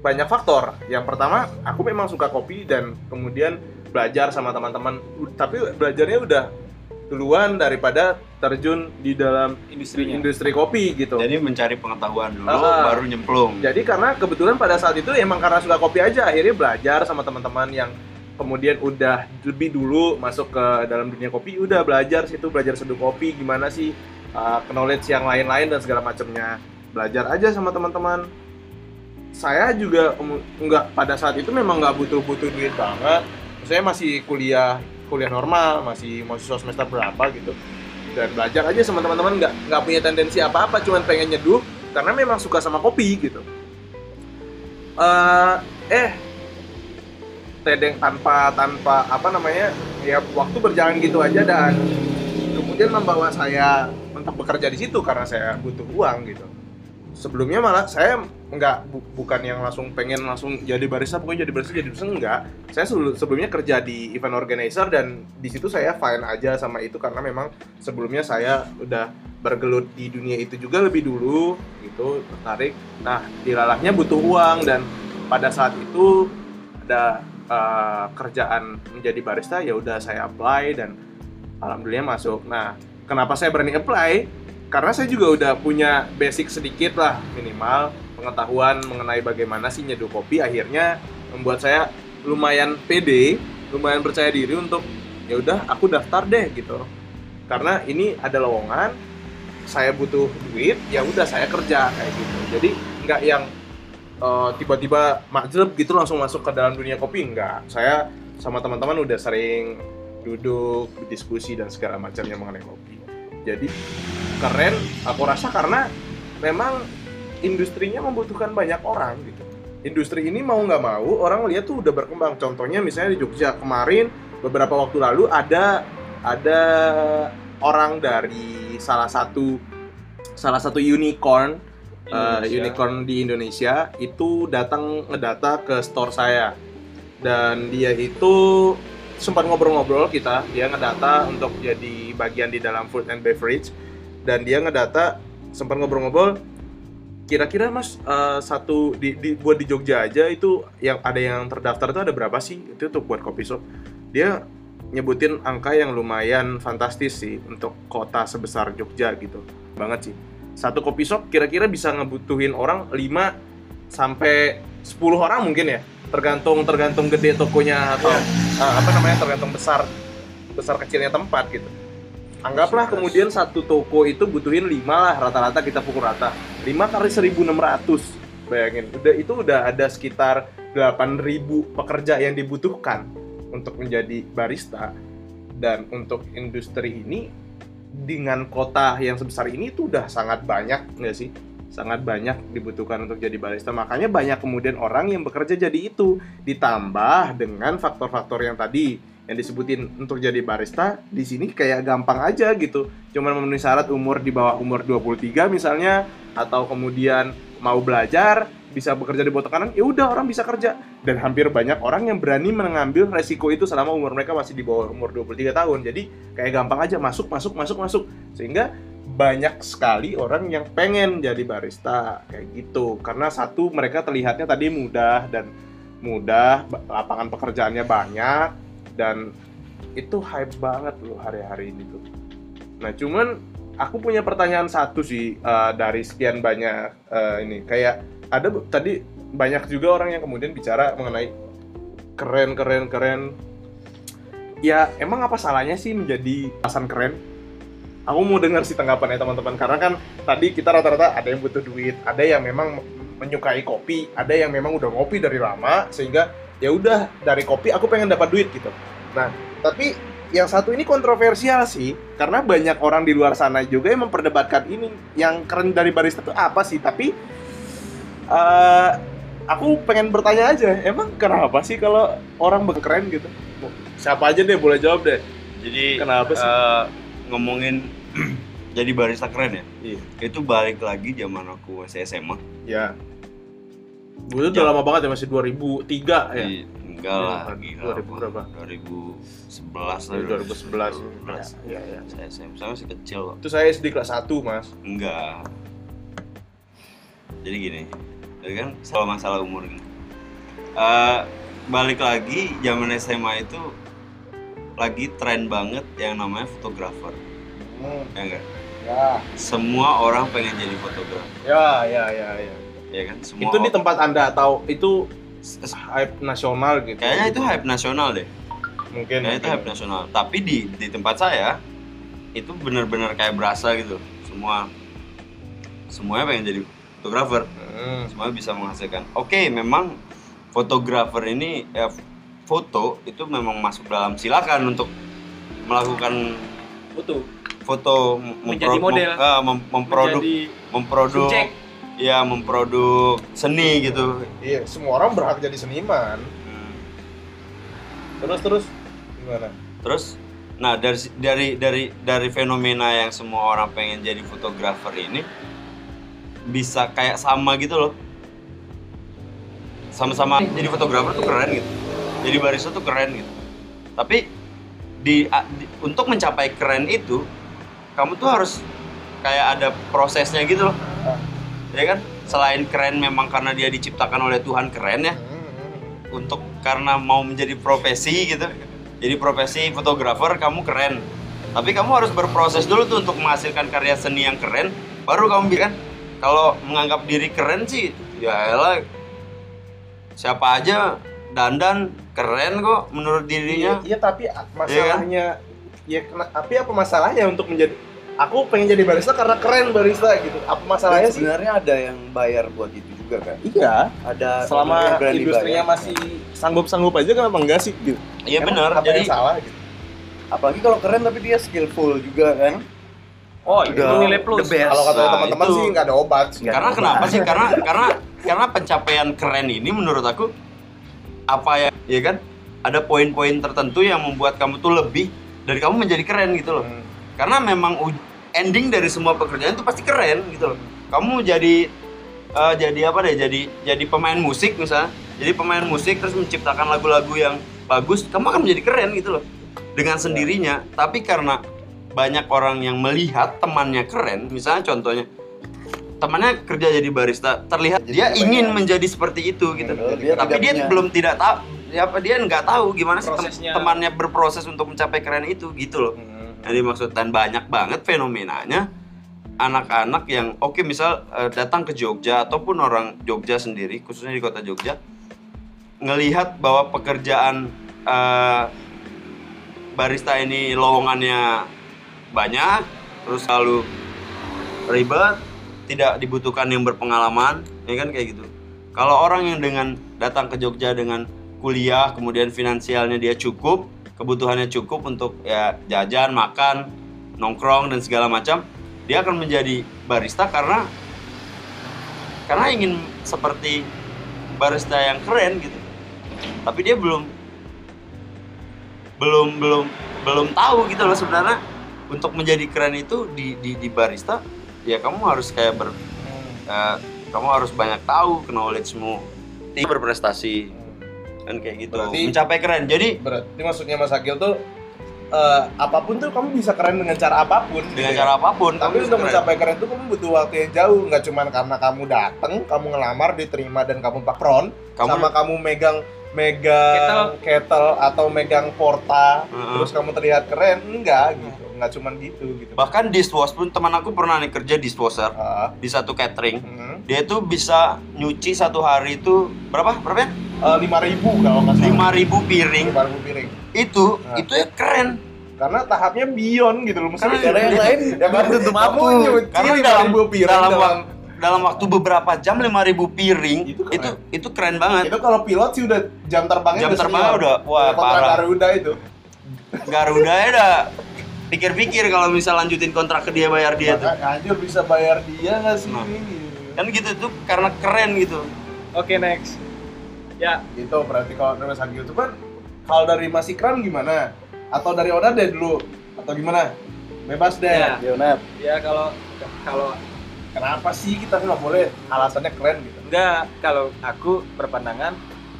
banyak faktor. Yang pertama, aku memang suka kopi dan kemudian belajar sama teman-teman. Tapi belajarnya udah duluan daripada terjun di dalam industrinya industri kopi gitu. Jadi mencari pengetahuan dulu Ah. baru nyemplung. Jadi karena kebetulan pada saat itu emang karena suka kopi aja akhirnya belajar sama teman-teman yang kemudian udah lebih dulu masuk ke dalam dunia kopi udah belajar situ belajar seduh kopi gimana sih uh, knowledge yang lain-lain dan segala macamnya belajar aja sama teman-teman saya juga nggak pada saat itu memang nggak butuh-butuh duit banget. Saya masih kuliah kuliah normal masih mahasiswa semester berapa gitu. Dan belajar aja sama teman-teman nggak nggak punya tendensi apa-apa cuman pengen nyeduh karena memang suka sama kopi gitu. Eh, eh tedeng tanpa tanpa apa namanya ya waktu berjalan gitu aja dan kemudian membawa saya untuk bekerja di situ karena saya butuh uang gitu sebelumnya malah saya nggak bu- bukan yang langsung pengen langsung jadi barista pokoknya jadi barista jadi barista enggak. Saya sebelum- sebelumnya kerja di event organizer dan di situ saya fine aja sama itu karena memang sebelumnya saya udah bergelut di dunia itu juga lebih dulu gitu tertarik. Nah dilalahnya butuh uang dan pada saat itu ada uh, kerjaan menjadi barista ya udah saya apply dan alhamdulillah masuk. Nah kenapa saya berani apply karena saya juga udah punya basic sedikit lah minimal pengetahuan mengenai bagaimana sih nyeduh kopi akhirnya membuat saya lumayan pede lumayan percaya diri untuk ya udah aku daftar deh gitu. Karena ini ada lowongan saya butuh duit ya udah saya kerja kayak gitu. Jadi nggak yang eh, tiba-tiba majleb gitu langsung masuk ke dalam dunia kopi enggak saya sama teman-teman udah sering duduk diskusi dan segala macamnya mengenai kopi jadi keren aku rasa karena memang industrinya membutuhkan banyak orang gitu. Industri ini mau nggak mau orang lihat tuh udah berkembang. Contohnya misalnya di Jogja kemarin beberapa waktu lalu ada ada orang dari salah satu salah satu unicorn Indonesia. unicorn di Indonesia itu datang ngedata ke store saya. Dan dia itu sempat ngobrol-ngobrol kita dia ngedata untuk jadi bagian di dalam food and beverage dan dia ngedata sempat ngobrol-ngobrol kira-kira mas eh, satu di, di buat di Jogja aja itu yang ada yang terdaftar itu ada berapa sih? Itu untuk buat kopi shop. Dia nyebutin angka yang lumayan fantastis sih untuk kota sebesar Jogja gitu. Banget sih. Satu kopi shop kira-kira bisa ngebutuhin orang 5 sampai 10 orang mungkin ya tergantung tergantung gede tokonya atau eh, apa namanya tergantung besar besar kecilnya tempat gitu. Anggaplah kemudian satu toko itu butuhin 5 lah rata-rata kita pukul rata. 5 kali 1600 bayangin. Udah itu udah ada sekitar 8000 pekerja yang dibutuhkan untuk menjadi barista. Dan untuk industri ini dengan kota yang sebesar ini tuh udah sangat banyak nggak sih sangat banyak dibutuhkan untuk jadi barista. Makanya banyak kemudian orang yang bekerja jadi itu. Ditambah dengan faktor-faktor yang tadi yang disebutin untuk jadi barista di sini kayak gampang aja gitu. Cuman memenuhi syarat umur di bawah umur 23 misalnya atau kemudian mau belajar bisa bekerja di bawah tekanan ya udah orang bisa kerja. Dan hampir banyak orang yang berani mengambil resiko itu selama umur mereka masih di bawah umur 23 tahun. Jadi kayak gampang aja masuk masuk masuk masuk. Sehingga banyak sekali orang yang pengen jadi barista kayak gitu. Karena satu mereka terlihatnya tadi mudah dan mudah lapangan pekerjaannya banyak dan itu hype banget loh hari-hari ini tuh. Nah cuman aku punya pertanyaan satu sih eh, dari sekian banyak eh, ini. Kayak ada tadi banyak juga orang yang kemudian bicara mengenai keren keren keren. Ya emang apa salahnya sih menjadi alasan keren aku mau dengar sih tanggapannya teman-teman karena kan tadi kita rata-rata ada yang butuh duit ada yang memang menyukai kopi ada yang memang udah ngopi dari lama sehingga ya udah dari kopi aku pengen dapat duit gitu. Nah tapi yang satu ini kontroversial sih karena banyak orang di luar sana juga yang memperdebatkan ini yang keren dari barista itu apa sih? Tapi eh, aku pengen bertanya aja emang kenapa sih kalau orang keren gitu? Siapa aja deh boleh jawab deh. Jadi Kenapa sih? eh, ngomongin jadi barista keren ya? Iya. Itu balik lagi zaman aku masih SMA. ya Gue udah lama banget ya masih 2003 ya Di- enggak lah, Iya, gila. 2000 berapa? 2011 lah. 2011 ya, ya. Saya SMA, saya masih kecil kok. Itu saya SD kelas 1 mas Enggak. Jadi gini, jadi kan soal masalah umur ini. Eh, balik lagi zaman SMA itu lagi tren banget yang namanya fotografer, ya enggak? Ya Semua orang pengen jadi fotografer, Ya ya ya ya ya kan? Semua Itu di tempat anda tahu itu hype nasional gitu Kayaknya itu hype nasional deh. Mungkin Kayaknya itu hype nasional. Tapi di di tempat saya itu benar-benar kayak berasa gitu. semua semuanya pengen jadi fotografer Hmm. semuanya bisa menghasilkan oke memang fotografer ini ya foto itu memang masuk dalam silakan untuk melakukan Foto. foto Menjadi model. mem- ah, mem- memproduk Menjadi memproduk subjek. ya memproduk seni gitu Iya, semua orang berhak jadi seniman. Hmm. Terus terus gimana? terus nah dari dari dari dari fenomena yang semua orang pengen jadi fotografer ini bisa kayak sama gitu loh sama-sama jadi fotografer tuh keren gitu jadi barista tuh keren gitu. Tapi di, di- untuk mencapai keren itu kamu tuh harus kayak ada prosesnya gitu loh. Ya kan? Selain keren memang karena dia diciptakan oleh Tuhan keren ya. Untuk karena mau menjadi profesi gitu. Jadi profesi fotografer kamu keren. Tapi kamu harus berproses dulu tuh untuk menghasilkan karya seni yang keren baru kamu bikin kalau menganggap diri keren sih ya elah siapa aja dandan keren kok menurut dirinya Iya, tapi masalahnya ya kena- tapi apa masalahnya untuk menjadi aku pengen jadi barista karena keren barista gitu. Apa masalahnya sih? sebenarnya ada yang bayar buat itu juga kan Iya, ada selama industrinya bayar. masih sanggup-sanggup aja kenapa enggak sih gitu. iya benar apa jadi yang salah gitu. apalagi kalau keren tapi dia skillful juga kan Oh, itu Udah nilai plus. the best. Kalau kata Nah, teman-teman sih nggak ada obat. sih. karena kenapa sih karena karena karena pencapaian keren ini menurut aku apa ya ya kan? Ada poin-poin tertentu yang membuat kamu tuh lebih dari kamu menjadi keren gitu loh. Hmm. karena memang ending dari semua pekerjaan itu pasti keren gitu loh. Kamu jadi eh, jadi apa deh? Jadi jadi pemain musik misalnya. Jadi pemain musik terus menciptakan lagu-lagu yang bagus kamu akan menjadi keren gitu loh. Dengan sendirinya. Tapi karena banyak orang yang melihat temannya keren misalnya contohnya temannya kerja jadi barista terlihat Jadi dia ingin menjadi seperti itu gitu. Dia tapi tidak dia punya. belum tidak tahu ya apa dia nggak tahu gimana sih tem- temannya berproses untuk mencapai keren itu gitu loh. Hmm. yang dimaksud dan banyak banget fenomenanya. Anak-anak yang oke misal eh, datang ke Jogja ataupun orang Jogja sendiri khususnya di kota Jogja ngelihat bahwa pekerjaan eh, barista ini lowongannya banyak terus selalu ribet tidak dibutuhkan yang berpengalaman ya kan kayak gitu. Kalau orang yang dengan datang ke Jogja dengan kuliah kemudian finansialnya dia cukup kebutuhannya cukup untuk ya jajan makan nongkrong dan segala macam dia akan menjadi barista karena karena ingin seperti barista yang keren gitu. Tapi dia belum belum belum belum tahu gitu loh sebenarnya. Untuk menjadi keren itu di di, di barista ya kamu harus kayak ber eh, kamu harus banyak tahu knowledge-mu tinggi berprestasi kan kayak gitu Berarti- mencapai keren jadi Berarti maksudnya Mas Agil tuh eh, apa pun tuh kamu bisa keren dengan cara apa pun. gitu dengan ya. cara apa pun Tapi untuk keren. mencapai keren itu kamu butuh waktu yang jauh, nggak cuma karena kamu datang, kamu ngelamar, diterima dan kamu patron, kamu sama kamu megang megang kettle, atau megang porta, Heeh. terus kamu terlihat keren, enggak gitu, nggak cuma gitu gitu. bahkan dishwash pun teman aku pernah nih kerja dishwasher Ah, di satu catering hmm. dia tuh bisa nyuci satu hari itu berapa berapa ya Eh, lima ribu kalau nggak salah. lima ribu piring Lima ribu piring. itu Nah. itu ya keren Karena tahapnya beyond gitu loh. Karena yang lain ya kan belum tentu kamu mampu. Karena dalam- piring dalam dalam, dalam waktu beberapa jam 5000 piring Itu itu keren. itu, keren banget itu kalau pilot sih udah jam terbangnya jam udah terbangnya udah wah Kontra parah Garuda itu. Garuda ya udah pikir-pikir kalau misal lanjutin kontrak ke dia bayar dia tuh Maka anjir bisa bayar dia nggak sih? Nah. Gitu. kan gitu tuh karena keren gitu Oke, next. Ya, Gitu berarti kalau dari Mas Agil itu kan kalau dari Mas Ikram gimana? Atau dari Oda deh dulu? Atau gimana? Bebas deh. Ya. Yonat ya kalau kalau Kenapa sih kita nggak boleh alasannya keren gitu? enggak kalau aku berpandangan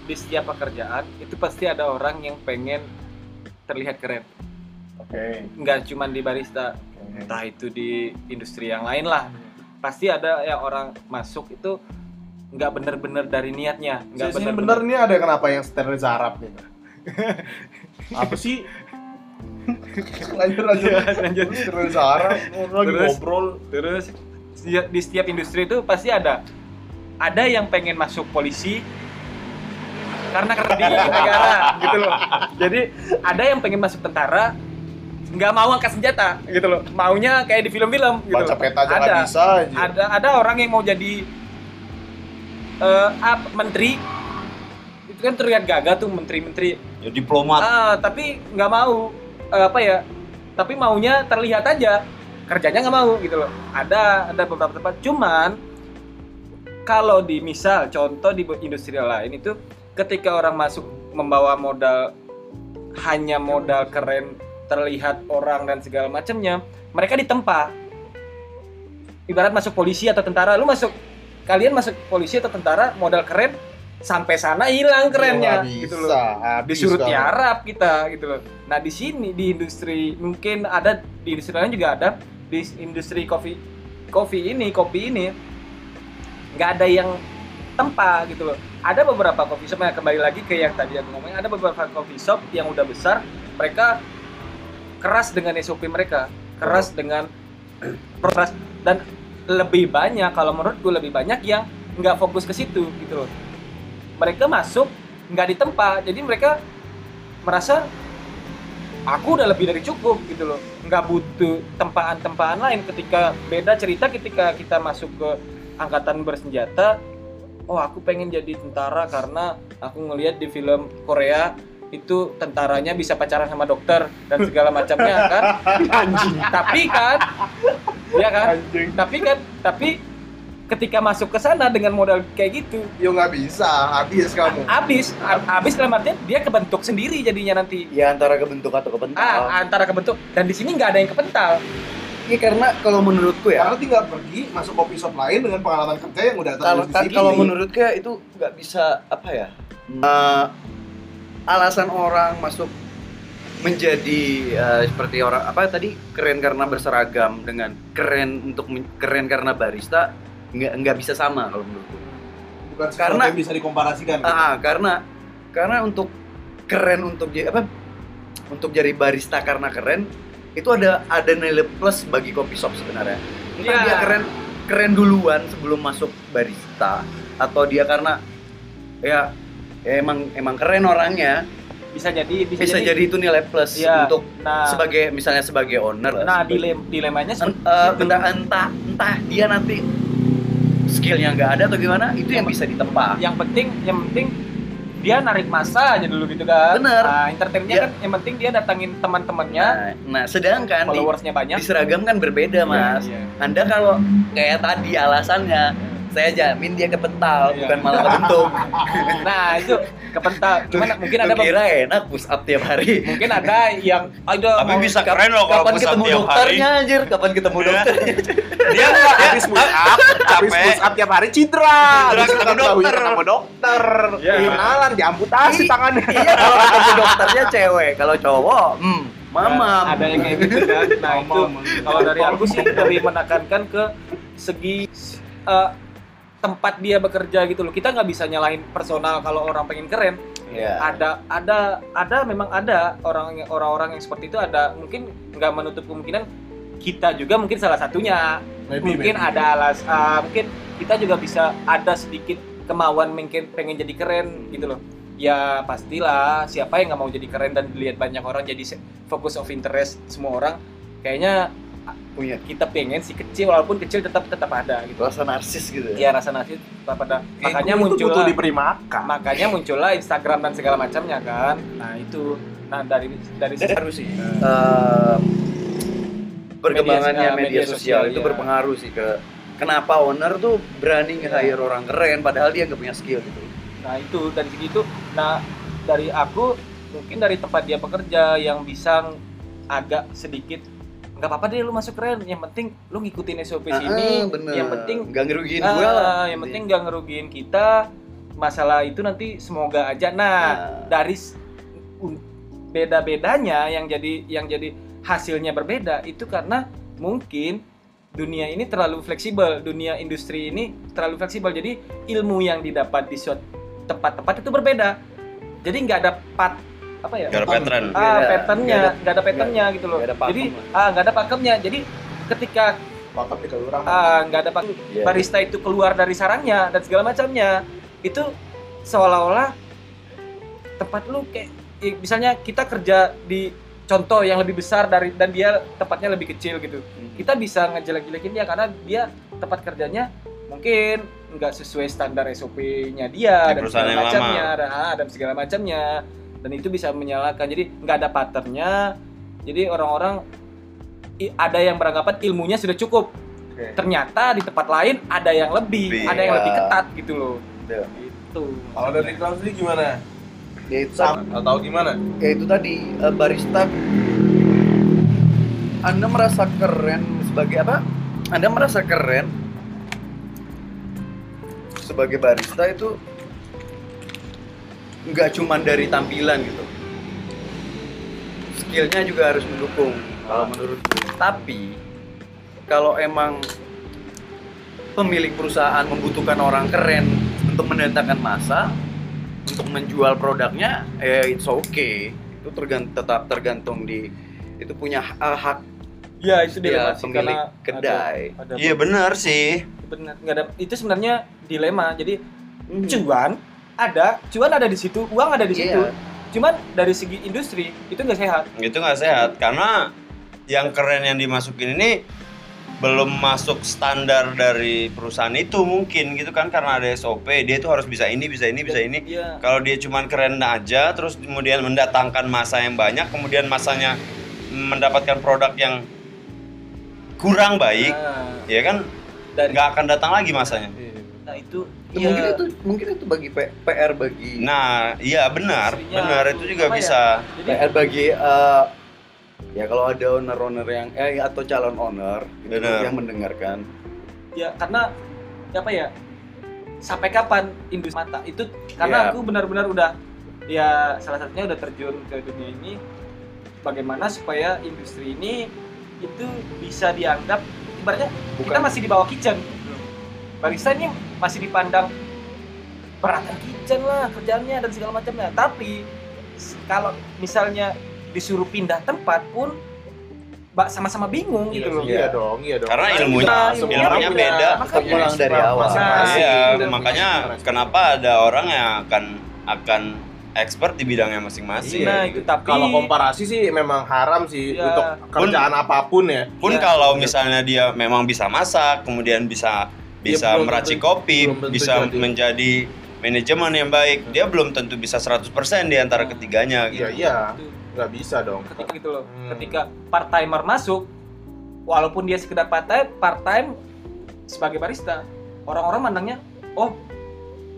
di setiap pekerjaan itu pasti ada orang yang pengen terlihat keren. Oke. Enggak cuma di barista, entah itu di industri yang lain lah. Pasti ada ya orang masuk itu nggak bener-bener dari niatnya, nggak bener-bener bener nih ada kenapa yang steril Arab gitu? Apa sih? lanjut lanjut lanjut. steril Arab lagi Terus? ngobrol Terus di setiap industri itu pasti ada ada yang pengen masuk polisi karena kerja di negara gitu loh. Jadi ada yang pengen masuk tentara nggak mau angkat senjata gitu loh. Maunya kayak di film-film gitu Baca peta aja ada. bisa aja. ada ada orang yang mau jadi eh apa, menteri. Itu kan terlihat gagah tuh menteri-menteri. Ya diplomat. ah tapi nggak mau. Eh, apa ya? Tapi maunya terlihat aja. Kerjanya nggak mau gitu loh. Ada ada beberapa tempat. Cuman kalau di misal contoh di industri lain itu ketika orang masuk membawa modal hanya modal keren terlihat orang dan segala macamnya mereka ditempa ibarat masuk polisi atau tentara lu masuk kalian masuk polisi atau tentara modal keren sampai sana hilang kerennya gitu bisa, loh habis disuruh tiarap kita gitu loh. Nah di sini di industri mungkin ada di industri lain juga ada di industri kopi kopi ini kopi ini nggak ada yang tempa gitu loh. Ada beberapa coffee shop yang kembali lagi ke yang tadi aku ngomongin ada beberapa coffee shop yang udah besar mereka keras dengan SOP mereka keras dengan proses dan lebih banyak kalau menurutku lebih banyak yang nggak fokus ke situ gitu loh. Mereka masuk nggak ditempa jadi mereka merasa aku udah lebih dari cukup gitu loh. Nggak butuh tempaan-tempaan lain ketika beda cerita ketika kita masuk ke angkatan bersenjata oh aku pengen jadi tentara karena aku ngelihat di film Korea itu tentaranya bisa pacaran sama dokter dan segala macamnya kan? Anjing. Tapi kan ya kan? Tapi kan tapi ketika masuk ke sana dengan modal kayak gitu Yo nggak bisa, habis kamu. habis. Habis dalam artian dia kebentuk sendiri jadinya nanti. Ya antara kebentuk atau kepental ah, antara kebentuk. Dan di sini nggak ada yang kepental Iya karena kalau menurutku ya Karena tinggal pergi masuk kopi shop lain dengan pengalaman kerja yang udah kalau terus di sini. kalau menurutku ya itu nggak bisa apa ya eh, alasan orang masuk menjadi eh, seperti orang apa tadi keren karena berseragam dengan keren untuk keren karena barista nggak nggak bisa sama kalau menurutku bukan karena- yang bisa dikomparasikan. gitu. ah karena karena untuk keren untuk jadi apa untuk jadi barista karena keren itu ada ada nilai plus bagi kopi shop sebenarnya entah Iya. dia keren keren duluan sebelum masuk barista atau dia karena ya, ya emang emang keren orangnya. Bisa jadi bisa, bisa, jadi, itu nilai plus Iya. untuk nah. sebagai misalnya sebagai owner. Nah dilem dilemanya En- seperti eh, itu. entah entah entah dia nanti skillnya nggak ada atau gimana itu yang bisa ditempa. yang penting yang penting dia narik masa aja dulu gitu kan. Bener. nah entertainnya Dia- kan yang penting dia datangin teman-temannya. Nah, nah sedangkan di, followersnya banyak. di seragam kan berbeda mas. Iya. anda kalau kayak tadi alasannya saya jamin dia kepental Iya. bukan malah kebentuk nah itu kepental cuman mungkin ada kira enak push up tiap hari mungkin ada yang ada Tapi mau- bisa keren loh kalau kapan push up ketemu tiap hari. dokternya anjir kapan ketemu Iya. dokternya Dia habis push up, habis capek. push up tiap hari. Cedera, Habis ketemu dokter. Ketemu dokter. Iya. Kenalan, diamputasi Iya. tangannya. iya kalau ketemu dokternya cewek kalau cowok hmm mama ada yang kayak gitu kan nah itu kalau dari aku sih lebih menekankan ke segi eh, tempat dia bekerja gitu loh. Kita nggak bisa nyalahin personal kalau orang pengen keren. Iya. ada ada ada memang ada orang orang-orang yang seperti itu ada. Mungkin nggak menutup kemungkinan kita juga mungkin salah satunya. Maybe, mungkin maybe. ada alas ah, mungkin kita juga bisa ada sedikit kemauan mungkin pengen jadi keren gitu loh. Ya pastilah siapa yang nggak mau jadi keren dan dilihat banyak orang jadi focus of interest semua orang kayaknya punya kita pengen si kecil walaupun kecil tetap tetap ada gitu rasa narsis gitu ya rasa nasi pada makanya Ego itu muncul butuh diberi makan. makanya muncullah Instagram dan segala macamnya kan nah itu nah dari dari Pengaruh sih. Eh, perkembangannya Media- media, media sosial, sosial, itu iya. berpengaruh sih ke kenapa owner tuh berani nge-hire orang keren padahal dia nggak punya skill gitu. Nah itu dari segitu. Nah dari aku mungkin dari tempat dia bekerja yang bisa agak sedikit nggak apa-apa deh lu masuk keren. Yang penting lu ngikutin SOP sini. Ah, bener. Yang penting nggak ngerugiin ah, gue lah. yang penting nggak ngerugiin kita. Masalah itu nanti semoga aja. Nah Nah, dari beda-bedanya yang jadi yang jadi hasilnya berbeda itu karena mungkin dunia ini terlalu fleksibel dunia industri ini terlalu fleksibel jadi ilmu yang didapat di tempat-tempat itu berbeda jadi nggak ada pat apa ya Gak ada pattern. ah Nggak ada- patternnya nggak ada- patternnya gitu loh nggak ada pakem jadi lah. ah nggak ada pakemnya jadi ketika Pakem di kelurahan. ah nggak ada pakem Iya. barista itu keluar dari sarangnya dan segala macamnya itu seolah-olah tempat lu kayak eh, misalnya kita kerja di contoh yang lebih besar dari dan dia tempatnya lebih kecil gitu kita bisa ngejelek-jelekin dia karena dia tempat kerjanya mungkin nggak sesuai standar SOP-nya dia Di dan segala macamnya dan, ah, dan segala macamnya dan itu bisa menyalahkan jadi nggak ada patternnya jadi orang-orang ada yang beranggapan ilmunya sudah cukup Oke. ternyata di tempat lain ada yang lebih Lebih, ada yang ya. lebih ketat gitu loh Ya. itu Kalau dari kamu sendiri gimana? ya itu atau gimana? ya itu tadi eh, barista Anda merasa keren sebagai apa? Anda merasa keren sebagai barista itu nggak cuman dari tampilan gitu. Skillnya juga harus mendukung kalau menurut Tapi kalau emang pemilik perusahaan membutuhkan orang keren untuk mendatangkan masa, untuk menjual produknya, ya it's okay. Itu tergant tetap tergantung di itu punya ha- hak ya itu dia pemilik kedai. Iya benar sih. benar nggak ada itu sebenarnya dilema jadi Hmm. cuan ada cuan ada di situ uang ada di situ. Iya. cuman dari segi industri itu nggak sehat. Itu nggak sehat karena yang keren yang dimasukin ini belum masuk standar dari perusahaan itu mungkin gitu kan karena ada SOP dia itu harus bisa ini bisa ini bisa ini. Iya. kalau dia cuman keren aja terus kemudian mendatangkan masa yang banyak kemudian masanya mendapatkan produk yang kurang baik Nah, ya kan? Nggak akan datang lagi masanya nah itu Itu iya, mungkin itu mungkin itu bagi P- PR bagi nah iya benar benar itu juga apa ya? bisa. Jadi PR bagi eh, ya kalau ada owner-owner yang eh atau calon owner gitu, yang mendengarkan. Ya karena apa ya sampai kapan industri mata? Itu karena Iya. aku benar-benar udah ya salah satunya udah terjun ke dunia ini bagaimana supaya industri ini itu bisa dianggap ibaratnya kita masih di bawah kitchen barista ini masih dipandang peralatan kitchen lah kerjaannya dan segala macamnya tapi kalau misalnya disuruh pindah tempat pun ba- sama-sama bingung gitu loh Iya dong, iya dong. Karena Nah, ilmunya- kita ilmunya semuanya beda. Makanya dari awal. masing-masing. Iya, Dan makanya kenapa ada orang yang akan akan expert di bidangnya masing-masing. Nah, itu tapi Kalau komparasi sih memang haram sih Iya. untuk kerjaan apa pun ya. Pun Iya. kalau misalnya dia memang bisa masak, kemudian bisa bisa Iya, belum meracik tentu- kopi, belum bisa jadi. menjadi manajemen yang baik, dia belum tentu bisa 100% di antara ketiganya Iya, gitu. iya. Itu. Nggak bisa dong. ketika gitu loh Hmm. ketika part timer masuk walaupun dia sekedar part time part time sebagai barista orang-orang mandangnya oh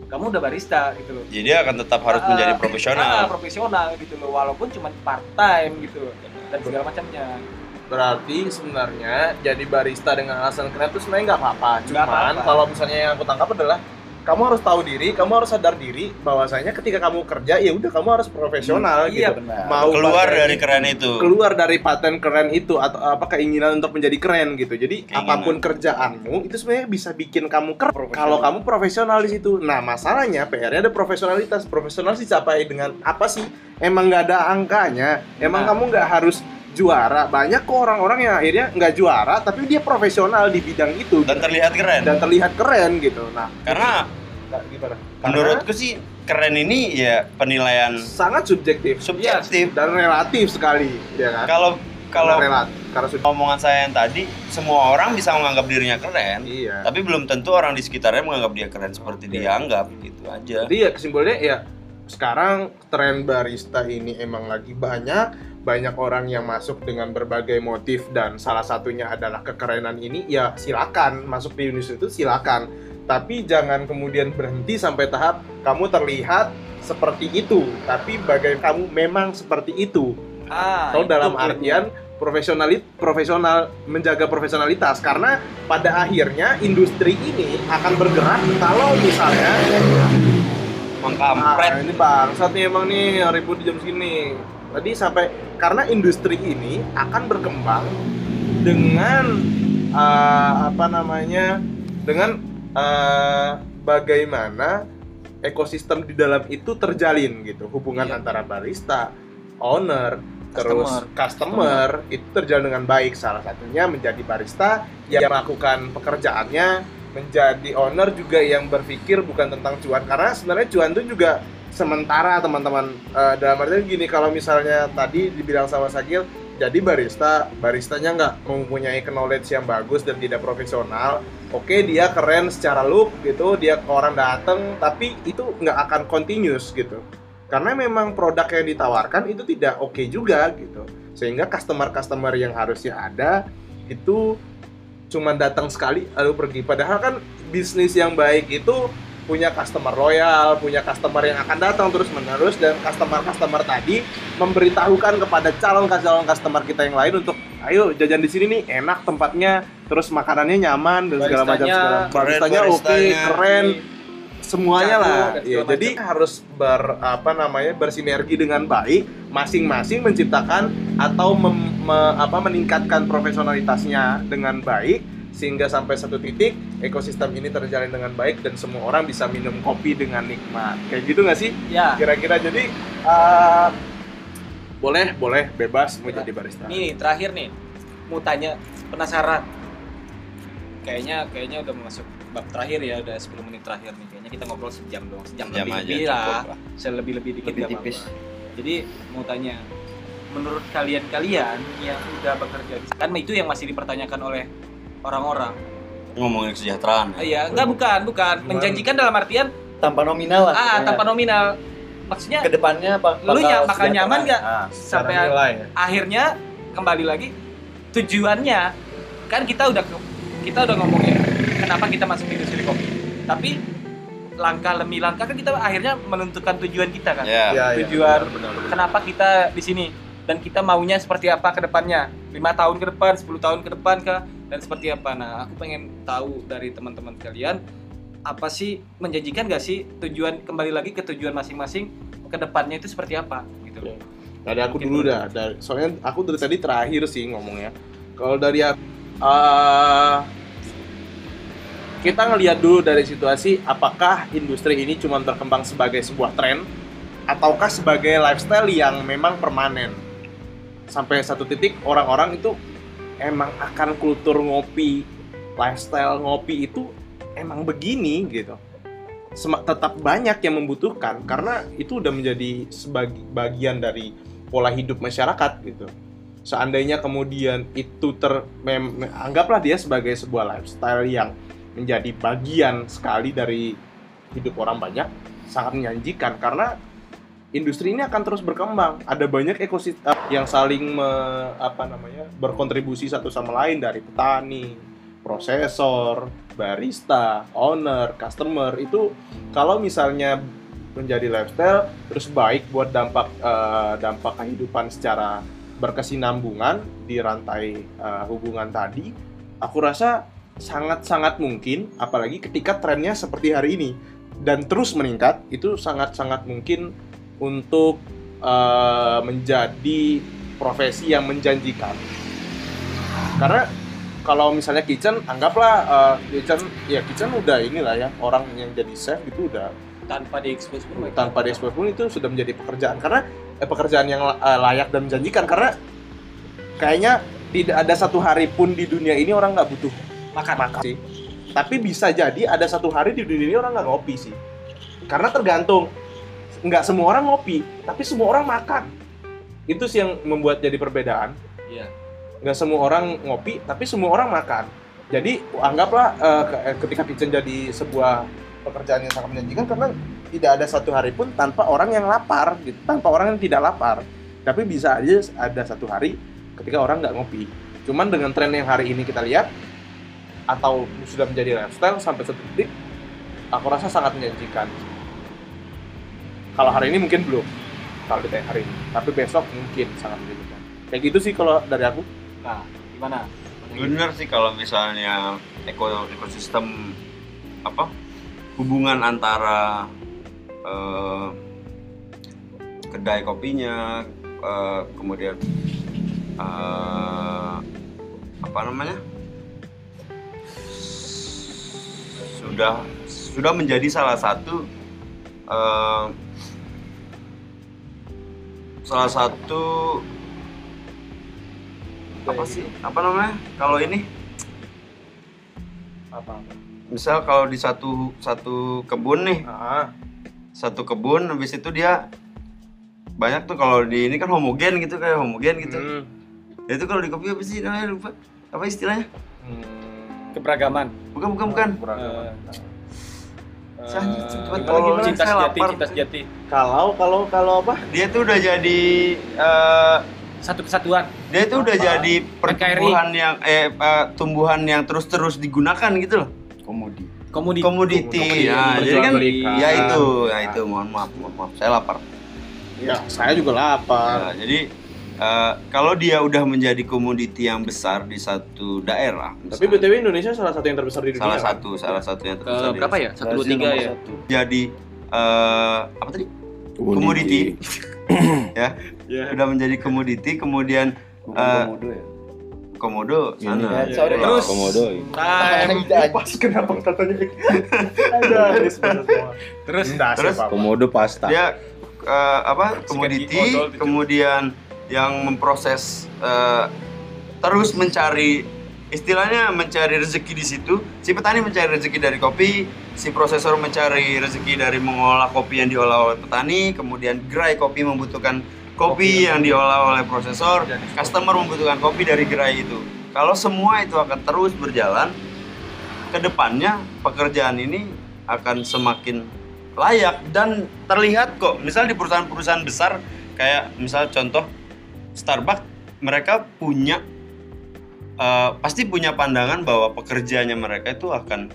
kamu udah barista gitu loh Jadi dia akan tetap harus Ah, menjadi ah, profesional. profesional gitu loh walaupun cuma part time gitu loh dan segala macamnya Berarti sebenarnya jadi barista dengan alasan keren itu sebenarnya nggak apa-apa. Cuman kalau misalnya yang aku tangkap adalah kamu harus tahu diri, kamu harus sadar diri bahwasanya ketika kamu kerja ya udah kamu harus profesional Iya, gitu. benar Mau Keluar dari keren itu. keluar dari paten keren itu atau apa keinginan untuk menjadi keren gitu. Jadi Keinginan. apa pun kerjaanmu itu sebenarnya bisa bikin kamu keren kalau kamu profesional di situ. Nah, masalahnya PR-nya ada profesionalitas. Profesional dicapai dengan apa sih? Emang nggak ada angkanya. Emang Nah. kamu nggak harus juara. Banyak kok orang-orang yang akhirnya nggak juara tapi dia profesional di bidang itu Dan terlihat keren. dan terlihat keren gitu. Nah, Karena gimana? menurutku sih keren ini ya penilaian sangat subjektif. subjektif. dan relatif sekali, ya kan? Kalau kalau Karena relatif, karena sudah omongan saya yang tadi, semua orang bisa menganggap dirinya keren, iya. tapi belum tentu orang di sekitarnya menganggap dia keren seperti Oke. dia anggap gitu aja. Jadi ya kesimpulannya ya sekarang tren barista ini emang lagi banyak banyak orang yang masuk dengan berbagai motif dan salah satunya adalah kekerenan ini ya silakan masuk di industri itu silakan tapi jangan kemudian berhenti sampai tahap kamu terlihat seperti itu tapi bagai kamu memang seperti itu ah atau itu dalam artian profesionalit profesional menjaga profesionalitas karena pada akhirnya industri ini akan bergerak kalau misalnya Mengkampret. Ah, ini bangsat nih emang nih ribut di jam segini. Tadi sampai karena industri ini akan berkembang dengan eh, apa namanya? dengan eh, bagaimana ekosistem di dalam itu terjalin gitu. Hubungan Iya. antara barista, owner, Customer. terus customer itu terjalin dengan baik. Salah satunya menjadi barista yang melakukan pekerjaannya menjadi owner juga yang berpikir bukan tentang cuan karena sebenarnya cuan itu juga sementara teman-teman. Eh, dalam artian gini kalau misalnya tadi dibilang sama Sakil jadi barista baristanya nggak mempunyai knowledge yang bagus dan tidak profesional oke dia keren secara look gitu dia orang dateng tapi itu nggak akan continuous gitu. Karena memang produk yang ditawarkan itu tidak oke juga gitu. Sehingga customer-customer yang harusnya ada itu cuma datang sekali lalu pergi. Padahal kan bisnis yang baik itu punya customer loyal, punya customer yang akan datang terus menerus dan customer-customer tadi memberitahukan kepada calon-calon customer kita yang lain untuk ayo jajan di sini nih enak tempatnya, terus makanannya nyaman dan segala macam segala baristanya oke, baristanya. keren semuanya Jago, lah. Ya, segala jadi harus ber apa namanya bersinergi dengan baik, masing-masing menciptakan atau mem- me- apa meningkatkan profesionalitasnya dengan baik sehingga sampai satu titik ekosistem ini terjalin dengan baik dan semua orang bisa minum kopi dengan nikmat. Kayak gitu nggak sih? Ya, Kira-kira jadi eh, boleh boleh bebas mau jadi barista. Ini nih, terakhir nih, mau tanya penasaran. Kayaknya kayaknya udah masuk bab terakhir ya, udah 10 menit terakhir nih. Kayaknya kita ngobrol sejam dong, sejam Jam lebih aja lebih lah, lah. selebih-lebih dikit Lebih tipis. apa-apa. Jadi mau tanya, menurut kalian-kalian yang udah bekerja di kan itu yang masih dipertanyakan oleh orang-orang. ngomongin kesejahteraan Ah, Iya, enggak bukan, bukan. Menjanjikan dalam artian tanpa nominal lah ah tanpa nominal. Maksudnya ke depannya apa Lu ny- bakal nyaman nggak? Ah, sampai nilai ya. akhirnya kembali lagi tujuannya kan kita udah kita udah ngomongin kenapa kita masuk di industri kopi tapi langkah demi langkah kan kita akhirnya menentukan tujuan kita kan ya Iya, iya, Tujuan. benar, benar, benar. kenapa kita di sini dan kita maunya seperti apa ke depannya lima tahun ke depan 10 tahun ke depan kah dan seperti apa nah aku pengen tahu dari teman-teman kalian apa sih menjanjikan gak sih tujuan kembali lagi ke tujuan masing-masing ke depannya itu seperti apa gitu loh Dari aku Mungkin dulu dah. Dari, soalnya aku dari tadi terakhir sih ngomongnya. Kalau dari aku, eh, kita ngelihat dulu dari situasi apakah industri ini cuma berkembang sebagai sebuah tren ataukah sebagai lifestyle yang memang permanen. Sampai satu titik orang-orang itu emang akan kultur ngopi, lifestyle ngopi itu emang begini gitu. Sema- tetap banyak yang membutuhkan karena itu udah menjadi sebagai bagian dari pola hidup masyarakat gitu. Seandainya kemudian itu ter anggaplah dia sebagai sebuah lifestyle yang menjadi bagian sekali dari hidup orang banyak sangat menjanjikan karena industri ini akan terus berkembang. Ada banyak ekosistem yang saling me- apa namanya berkontribusi satu sama lain dari petani, prosesor, barista, owner, customer itu kalau misalnya menjadi lifestyle terus baik buat dampak eh, dampak kehidupan secara berkesinambungan di rantai eh, hubungan tadi, aku rasa sangat-sangat mungkin apalagi ketika trennya seperti hari ini dan terus meningkat itu sangat-sangat mungkin untuk eh, menjadi profesi yang menjanjikan. Karena kalau misalnya kitchen anggaplah eh, kitchen ya kitchen udah inilah ya orang yang jadi chef itu udah tanpa diekspos pun tanpa diekspos pun itu sudah menjadi pekerjaan. Karena eh, pekerjaan yang eh, layak dan menjanjikan. Karena kayaknya tidak ada satu hari pun di dunia ini orang nggak butuh makan. makan sih. Tapi bisa jadi ada satu hari di dunia ini orang nggak ngopi sih. Karena tergantung nggak semua orang ngopi tapi semua orang makan. Itu sih yang membuat jadi perbedaan. Iya. nggak semua orang ngopi tapi semua orang makan. Jadi anggaplah eh, ketika kitchen jadi sebuah pekerjaan yang sangat menjanjikan karena tidak ada satu hari pun tanpa orang yang lapar gitu tanpa orang yang tidak lapar. Tapi bisa aja ada satu hari ketika orang nggak ngopi. Cuman dengan tren yang hari ini kita lihat atau sudah menjadi lifestyle sampai satu titik aku rasa sangat menjanjikan kalau hari ini mungkin belum. Kalau ditanya hari ini. Tapi besok mungkin sangat menjanjikan kayak gitu sih kalau dari aku. Nah gimana? Bener sih kalau misalnya eko ekosistem apa hubungan antara eh, kedai kopinya eh, kemudian eh, apa namanya? Sudah sudah menjadi salah satu eh, salah satu apa sih? apa namanya? Kalau ini? Apa? Misal kalau di satu satu kebun nih. Ah satu kebun habis itu dia banyak tuh kalau di ini kan homogen gitu kayak homogen gitu. Hmm. Ya, itu kalau di kopi apa sih namanya? Lupa. Apa istilahnya? Keberagaman. Bukan bukan bukan eh, cepet gimana, tolong, cinta saya sejati cinta sejati. Kalau kalau kalau apa? dia tuh udah jadi eh, satu kesatuan. dia itu udah Apa? jadi pertumbuhan yang eh eh, tumbuhan yang terus-terus digunakan gitu loh. Komodi komoditi. Komoditi. Komoditi, ya jadi kan ya itu ya itu. Mohon maaf mohon maaf. Saya lapar. Ya, saya juga lapar. Nah, jadi eh, kalau dia udah menjadi komoditi yang besar di satu daerah Tapi BTW Indonesia salah satu yang terbesar di dunia. salah kan? satu salah satu yang terbesar di berapa ya satu dua tiga ya satu. jadi eh, apa tadi komoditi ya Iya. udah menjadi komoditi kemudian Eh, komodo ya komodo sana Ya, sorry. terus Komodo. time Pas kenapa katanya ada ada semua. terus Terus? Komodo pasta. dia eh, apa komoditi kemudian yang memproses eh, terus mencari istilahnya mencari rezeki di situ. Si petani mencari rezeki dari kopi si prosesor mencari rezeki dari mengolah kopi yang diolah oleh petani kemudian gerai kopi membutuhkan kopi yang diolah oleh prosesor customer membutuhkan kopi dari gerai itu. Kalau semua itu akan terus berjalan ke depannya pekerjaan ini akan semakin layak dan terlihat kok. Misal di perusahaan-perusahaan besar kayak misal contoh Starbucks mereka punya eh, pasti punya pandangan bahwa pekerjaannya mereka itu akan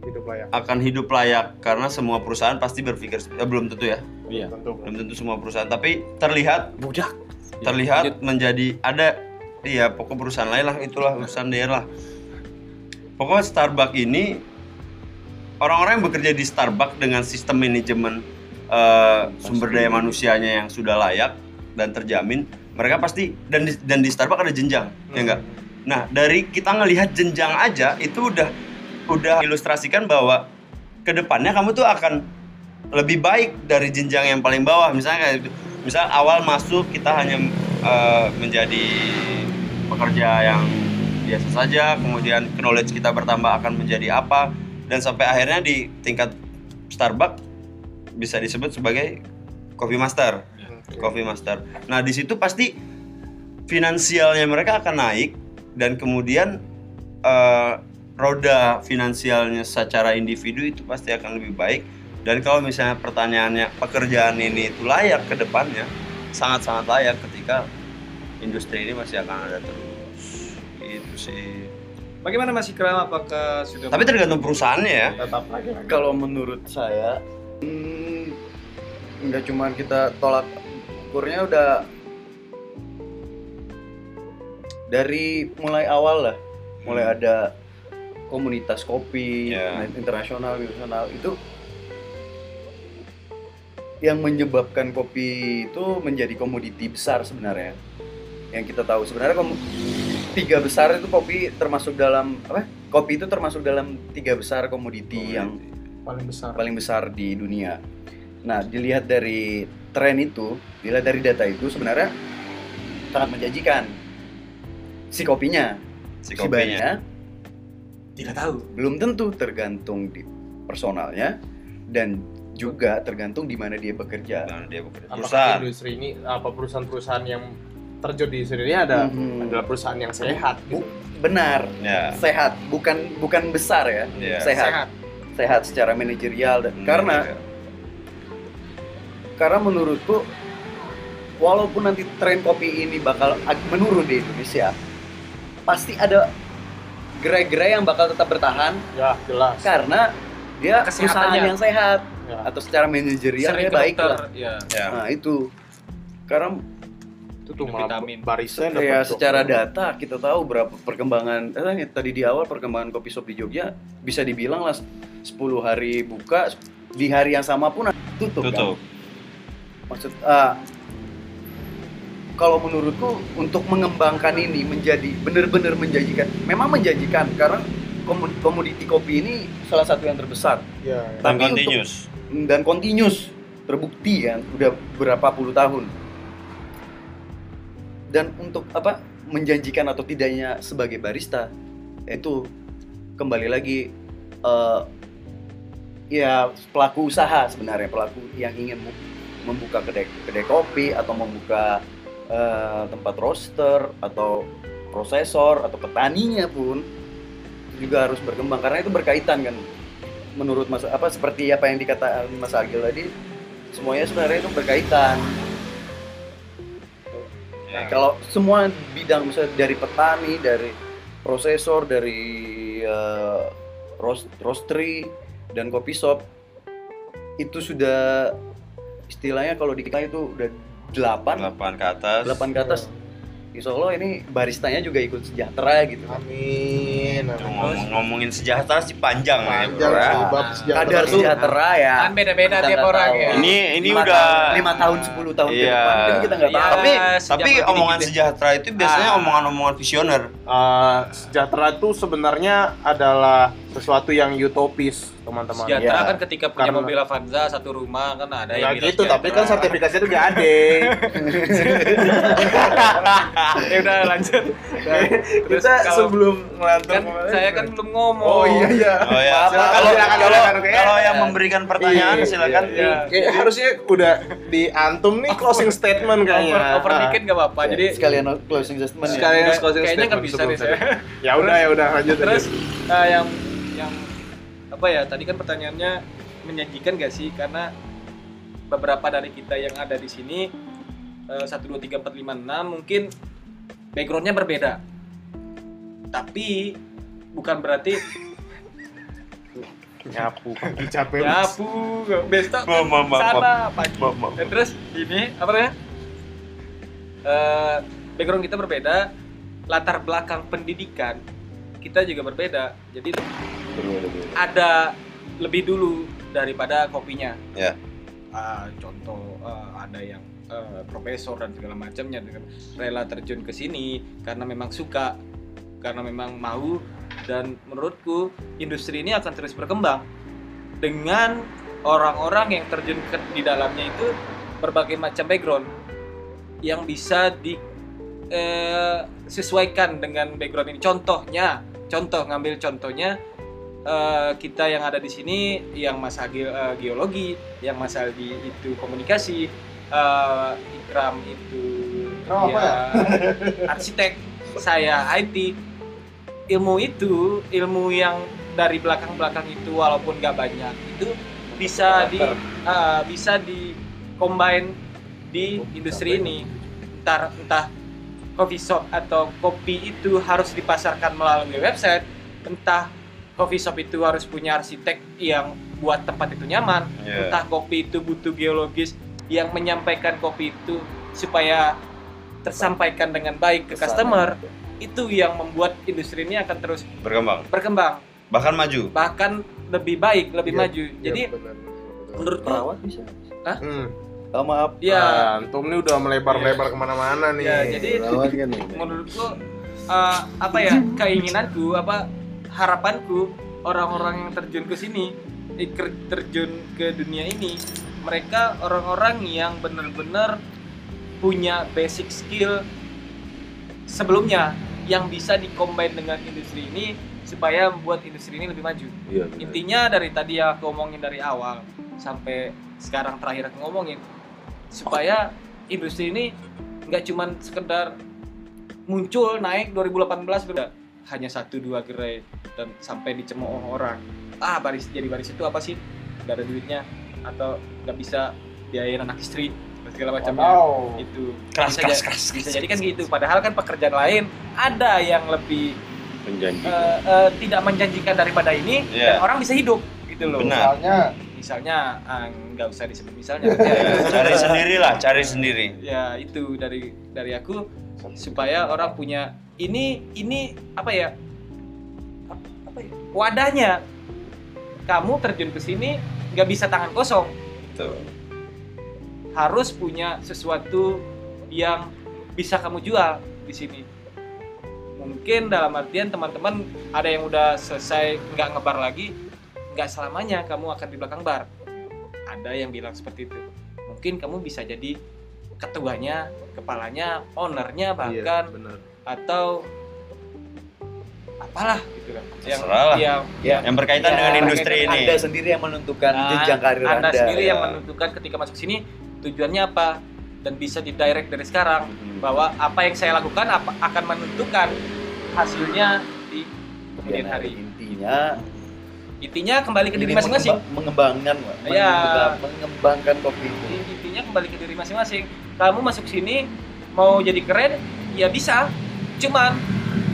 Hidup layak. akan hidup layak karena semua perusahaan pasti berpikir eh, belum tentu ya. Iya. Tentu. belum tentu. semua perusahaan tapi terlihat budak. terlihat menjadi ada iya pokok perusahaan lain lah itulah urusan daerah pokoknya Starbucks ini orang-orang yang bekerja di Starbucks dengan sistem manajemen eh, sumber daya manusianya yang sudah layak dan terjamin mereka pasti dan di, dan di Starbucks ada jenjang ya enggak nah dari kita ngelihat jenjang aja itu udah udah ilustrasikan bahwa ke depannya kamu tuh akan lebih baik dari jenjang yang paling bawah. Misalnya kayak misal awal masuk kita hanya eh, menjadi pekerja yang biasa saja kemudian knowledge kita bertambah akan menjadi apa dan sampai akhirnya di tingkat Starbucks bisa disebut sebagai coffee master coffee master. Nah di situ pasti finansialnya mereka akan naik dan kemudian eh, roda finansialnya secara individu itu pasti akan lebih baik. Dan kalau misalnya pertanyaannya pekerjaan ini itu layak ke depannya sangat-sangat layak ketika industri ini masih akan ada terus. Itu sih. Bagaimana Mas Ikram? Apakah sudah tapi tergantung perusahaannya ya. Tetap lagi. kalau menurut saya hmm, nggak cuma kita tolak ukurnya udah dari mulai awal lah mulai ada komunitas kopi Ya. internasional internasional itu yang menyebabkan kopi itu menjadi komoditi besar sebenarnya yang kita tahu sebenarnya tiga besar itu kopi termasuk dalam apa kopi itu termasuk dalam tiga besar komoditi yang Paling besar. paling besar di dunia. Nah, dilihat dari tren itu, dilihat dari data itu sebenarnya sangat menjanjikan. Si kopinya, si si kopinya tidak tahu belum tentu tergantung di personalnya dan juga tergantung di mana dia bekerja. Nah, dia bekerja Apakah perusahaan industri ini apa perusahaan-perusahaan yang terjun di industri ini ada Mhm. adalah perusahaan yang sehat gitu. Bu- benar, ya sehat, bukan bukan besar ya, ya sehat. sehat, secara manajerial dan Hmm, karena ya. Karena menurutku walaupun nanti tren kopi ini bakal menurun di Indonesia pasti ada gerai-gerai yang bakal tetap bertahan Ya, jelas. karena dia perusahaan yang sehat Ya. atau secara manajerial dia ke baik dokter lah ya ya nah itu karena itu tuh vitamin. barista yang kayak dapat secara dokter. data kita tahu berapa perkembangan eh, tadi di awal perkembangan kopi shop di Jogja bisa dibilang lah 10 hari buka di hari yang sama pun tutup, kan? Maksud ah, kalau menurutku untuk mengembangkan ini menjadi benar-benar menjanjikan memang menjanjikan karena komoditi kopi ini salah satu yang terbesar. Ya, ya. dan untuk- continuous. Dan continuous terbukti kan udah berapa puluh tahun. Dan untuk apa menjanjikan atau tidaknya sebagai barista itu kembali lagi eh, ya pelaku usaha sebenarnya pelaku yang ingin membuka kedai kedai kopi atau membuka eh, tempat roaster atau prosesor atau petaninya pun juga harus berkembang. Karena itu berkaitan kan menurut mas apa seperti apa yang dikatakan Mas Agil tadi semuanya sebenarnya itu berkaitan. Nah, kalau semua bidang misalnya dari petani, dari prosesor, dari roast, roastery dan kopi shop itu sudah istilahnya kalau di kita itu udah 8 delapan ke atas 8 ke atas. Insya Allah ini baristanya juga ikut sejahtera gitu. Amin. Ngomong ngomongin sejahtera sih panjang, ya, bro. Panjang ya. Nah, sejahtera kadar tuh. sejahtera ya. Kan beda-beda tiap orang tahu. ya. Ini ini Lima udah tahun- lima tahun 10 tahun ke Iya. depan kan kita nggak tahu. Iya. tapi tapi dikit omongan ya. sejahtera itu biasanya Ah. omongan-omongan visioner. Eh, sejahtera itu sebenarnya adalah sesuatu yang utopis, teman-teman. Sejahtera Iya. kan ketika punya Karena- mobil Avanza satu rumah kan ada Ya yang bilang gitu, tapi kan sertifikasinya itu gak ada. ya udah lanjut. Terus Kita kalau- sebelum ngelantur kan kemarin- saya kan belum ngomong. Oh iya iya. Oh ya. Maaf, silakan, Kalau silakan, kalau silakan, oke. kalau yang memberikan pertanyaan Iya, silakan. iya. Kayak harusnya udah diantum nih closing statement kayaknya. Over, over dikit gak apa-apa. Jadi sekalian closing statement ya. Sekalian closing kayaknya nggak statement bisa nih. Ya udah ya udah lanjut Terus eh, yang apa ya? Tadi kan pertanyaannya menjanjikan gak sih? Karena beberapa dari kita yang ada di sini eh, satu dua tiga empat lima enam mungkin backgroundnya berbeda. Tapi bukan berarti nyapu kaki capek. nyapu besok maaf, sana pagi. Dan terus ini apa namanya? Eh, background kita berbeda, latar belakang pendidikan kita juga berbeda. Jadi ada lebih dulu daripada kopinya. Ya. Ah, contoh ah, ada yang eh, profesor dan segala macamnya dengan rela terjun ke sini karena memang suka, karena memang mau dan menurutku industri ini akan terus berkembang dengan orang-orang yang terjun ke, di dalamnya itu berbagai macam background yang bisa di eh, sesuaikan dengan background ini. Contohnya, contoh ngambil contohnya eh, kita yang ada di sini yang Mas Agil eh, geologi, yang Mas Aldi itu komunikasi, eh, Ikram itu Ikram apa ya? arsitek, saya IT. Ilmu itu, ilmu yang dari belakang-belakang itu walaupun nggak banyak itu bisa di eh, bisa di combine di industri ini entah entah coffee shop atau kopi itu harus dipasarkan melalui website entah coffee shop itu harus punya arsitek yang buat tempat itu nyaman Iya. entah kopi itu butuh geologis yang menyampaikan kopi itu supaya tersampaikan dengan baik ke Ke sana. customer itu yang membuat industri ini akan terus Berkembang, berkembang bahkan maju. bahkan lebih baik lebih Iya, maju Iya, jadi benar, benar, benar. menurutku perawat bisa. Hmm. Oh, maaf. ya Nah, antum nih udah melebar-lebar ke mana-mana nih. Ya, jadi kan menurutku eh, apa ya keinginanku apa harapanku orang-orang yang terjun ke sini eh, terjun ke dunia ini mereka orang-orang yang benar-benar punya basic skill sebelumnya yang bisa dikombin dengan industri ini supaya membuat industri ini lebih maju. Iya, intinya dari tadi yang aku omongin dari awal sampai sekarang terakhir aku ngomongin supaya industri ini nggak cuman sekedar muncul naik 2018 udah hanya satu dua gerai dan sampai dicemooh orang. Ah baris jadi baris itu apa sih? Nggak ada duitnya atau nggak bisa biayain anak istri segala macamnya. Oh, itu Keras, bisa, keras, keras, bisa keras, jadi kan gitu. padahal kan pekerjaan lain ada yang lebih Menjanji. eh, eh, tidak menjanjikan daripada ini Iya. dan orang bisa hidup gitu loh. Benar. misalnya. Misalnya ah, nggak usah disebut misalnya. Ya, cari sendiri lah, cari sendiri. ya itu dari dari aku supaya orang punya ini ini apa ya? Ap- apa ya? Wadahnya. Kamu terjun ke sini nggak bisa tangan kosong. Tuh. harus punya sesuatu yang bisa kamu jual di sini. Mungkin dalam artian teman-teman ada yang udah selesai nggak ngebar lagi nggak selamanya kamu akan di belakang bar. Ada yang bilang seperti itu. Mungkin kamu bisa jadi ketuanya kepalanya ownernya Iya, bahkan benar. Atau apalah gitu kan Terserah lah. ya, Ya. Yang berkaitan Ya, dengan industri ini. Anda sendiri yang menentukan Nah, jenjang karir Anda. anda sendiri yang Ya. menentukan ketika masuk sini tujuannya apa dan bisa didirect dari sekarang Hmm. bahwa apa yang saya lakukan apa, akan menentukan hasilnya di kemudian Ya, hari Intinya intinya kembali ke diri masing-masing mengembang- mengembangkan. Ya. Mengembang- mengembangkan kopi itu. intinya kembali ke diri masing-masing kamu masuk sini mau jadi keren ya bisa cuman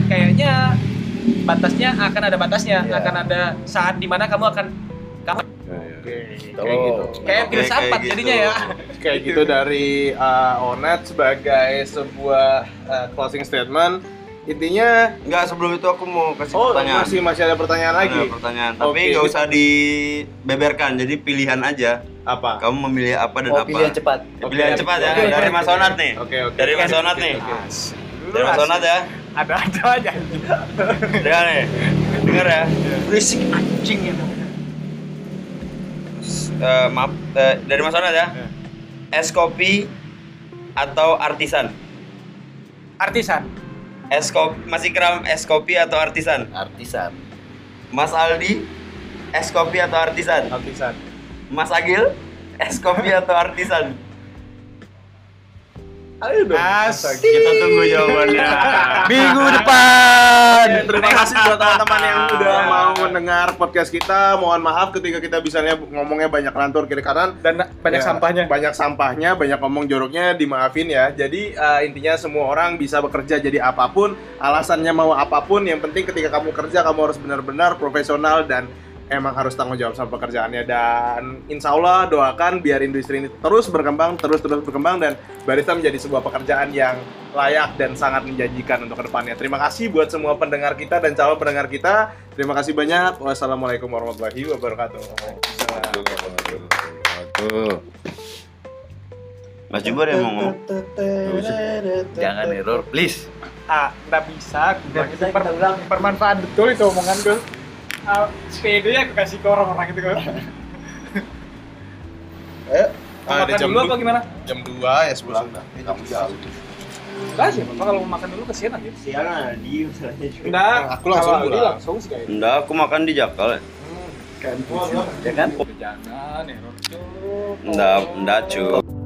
kayaknya batasnya akan ada batasnya Ya. akan ada saat di mana kamu akan kamu Kayak gitu. kayak filsafat kayak jadinya gitu. ya Kayak gitu dari uh, Onet sebagai sebuah uh, closing statement. Intinya Enggak, sebelum itu aku mau kasih oh pertanyaan. masih masih ada pertanyaan lagi. Ada pertanyaan, tapi Oke. nggak usah dibeberkan. Jadi pilihan aja. Apa? Kamu memilih apa dan Oh, apa? pilihan cepat. Pilihan Oke. cepat ya. Oke, Dari Mas. Onat nih. Oke oke. Dari Mas Onat nih. Dari Mas Onat ya. ada ada aja Dengar nih. Dengar ya. berisik anjing itu Eh, maaf, eh, dari Mas Onat ya. Es kopi atau artisan? artisan Es kopi masih kram es kopi atau artisan? Artisan. Mas Aldi es kopi atau artisan? Artisan. Mas Agil es kopi atau artisan? Ayo dong. Kita tunggu jawabannya. Minggu depan. Ya, terima kasih buat teman-teman yang udah mau mendengar podcast kita. Mohon maaf ketika kita misalnya ngomongnya banyak lantur kiri kanan dan banyak Ya, sampahnya Banyak sampahnya, banyak ngomong joroknya, dimaafin ya. Jadi eh, intinya semua orang bisa bekerja jadi apa pun, alasannya mau apa pun, yang penting ketika kamu kerja kamu harus benar-benar profesional dan emang harus tanggung jawab sama pekerjaannya dan insya Allah doakan biar industri ini terus berkembang, terus terus berkembang dan barista menjadi sebuah pekerjaan yang layak dan sangat menjanjikan untuk ke depannya. Terima kasih buat semua pendengar kita dan calon pendengar kita. Terima kasih banyak. Wassalamualaikum warahmatullahi wabarakatuh. Mas Jubur yang mau ngomong. Jangan error, please. ah nggak bisa itu per, bermanfaat betul itu omongan gue ah, sepede ya aku kasih ke orang-orang itu kan Eh, Mau makan dulu apa gimana? Jam 2 ya sebelum kamu jauh. Enggak sih, Bapak kalau mau makan dulu kesian nanti. Siang di masalahnya juga. Enggak, Aku langsung pulang. langsung sih kayaknya. Enggak, aku makan di Jakal. Ya kan? Jangan, ya, Rocco. Enggak, enggak cuy.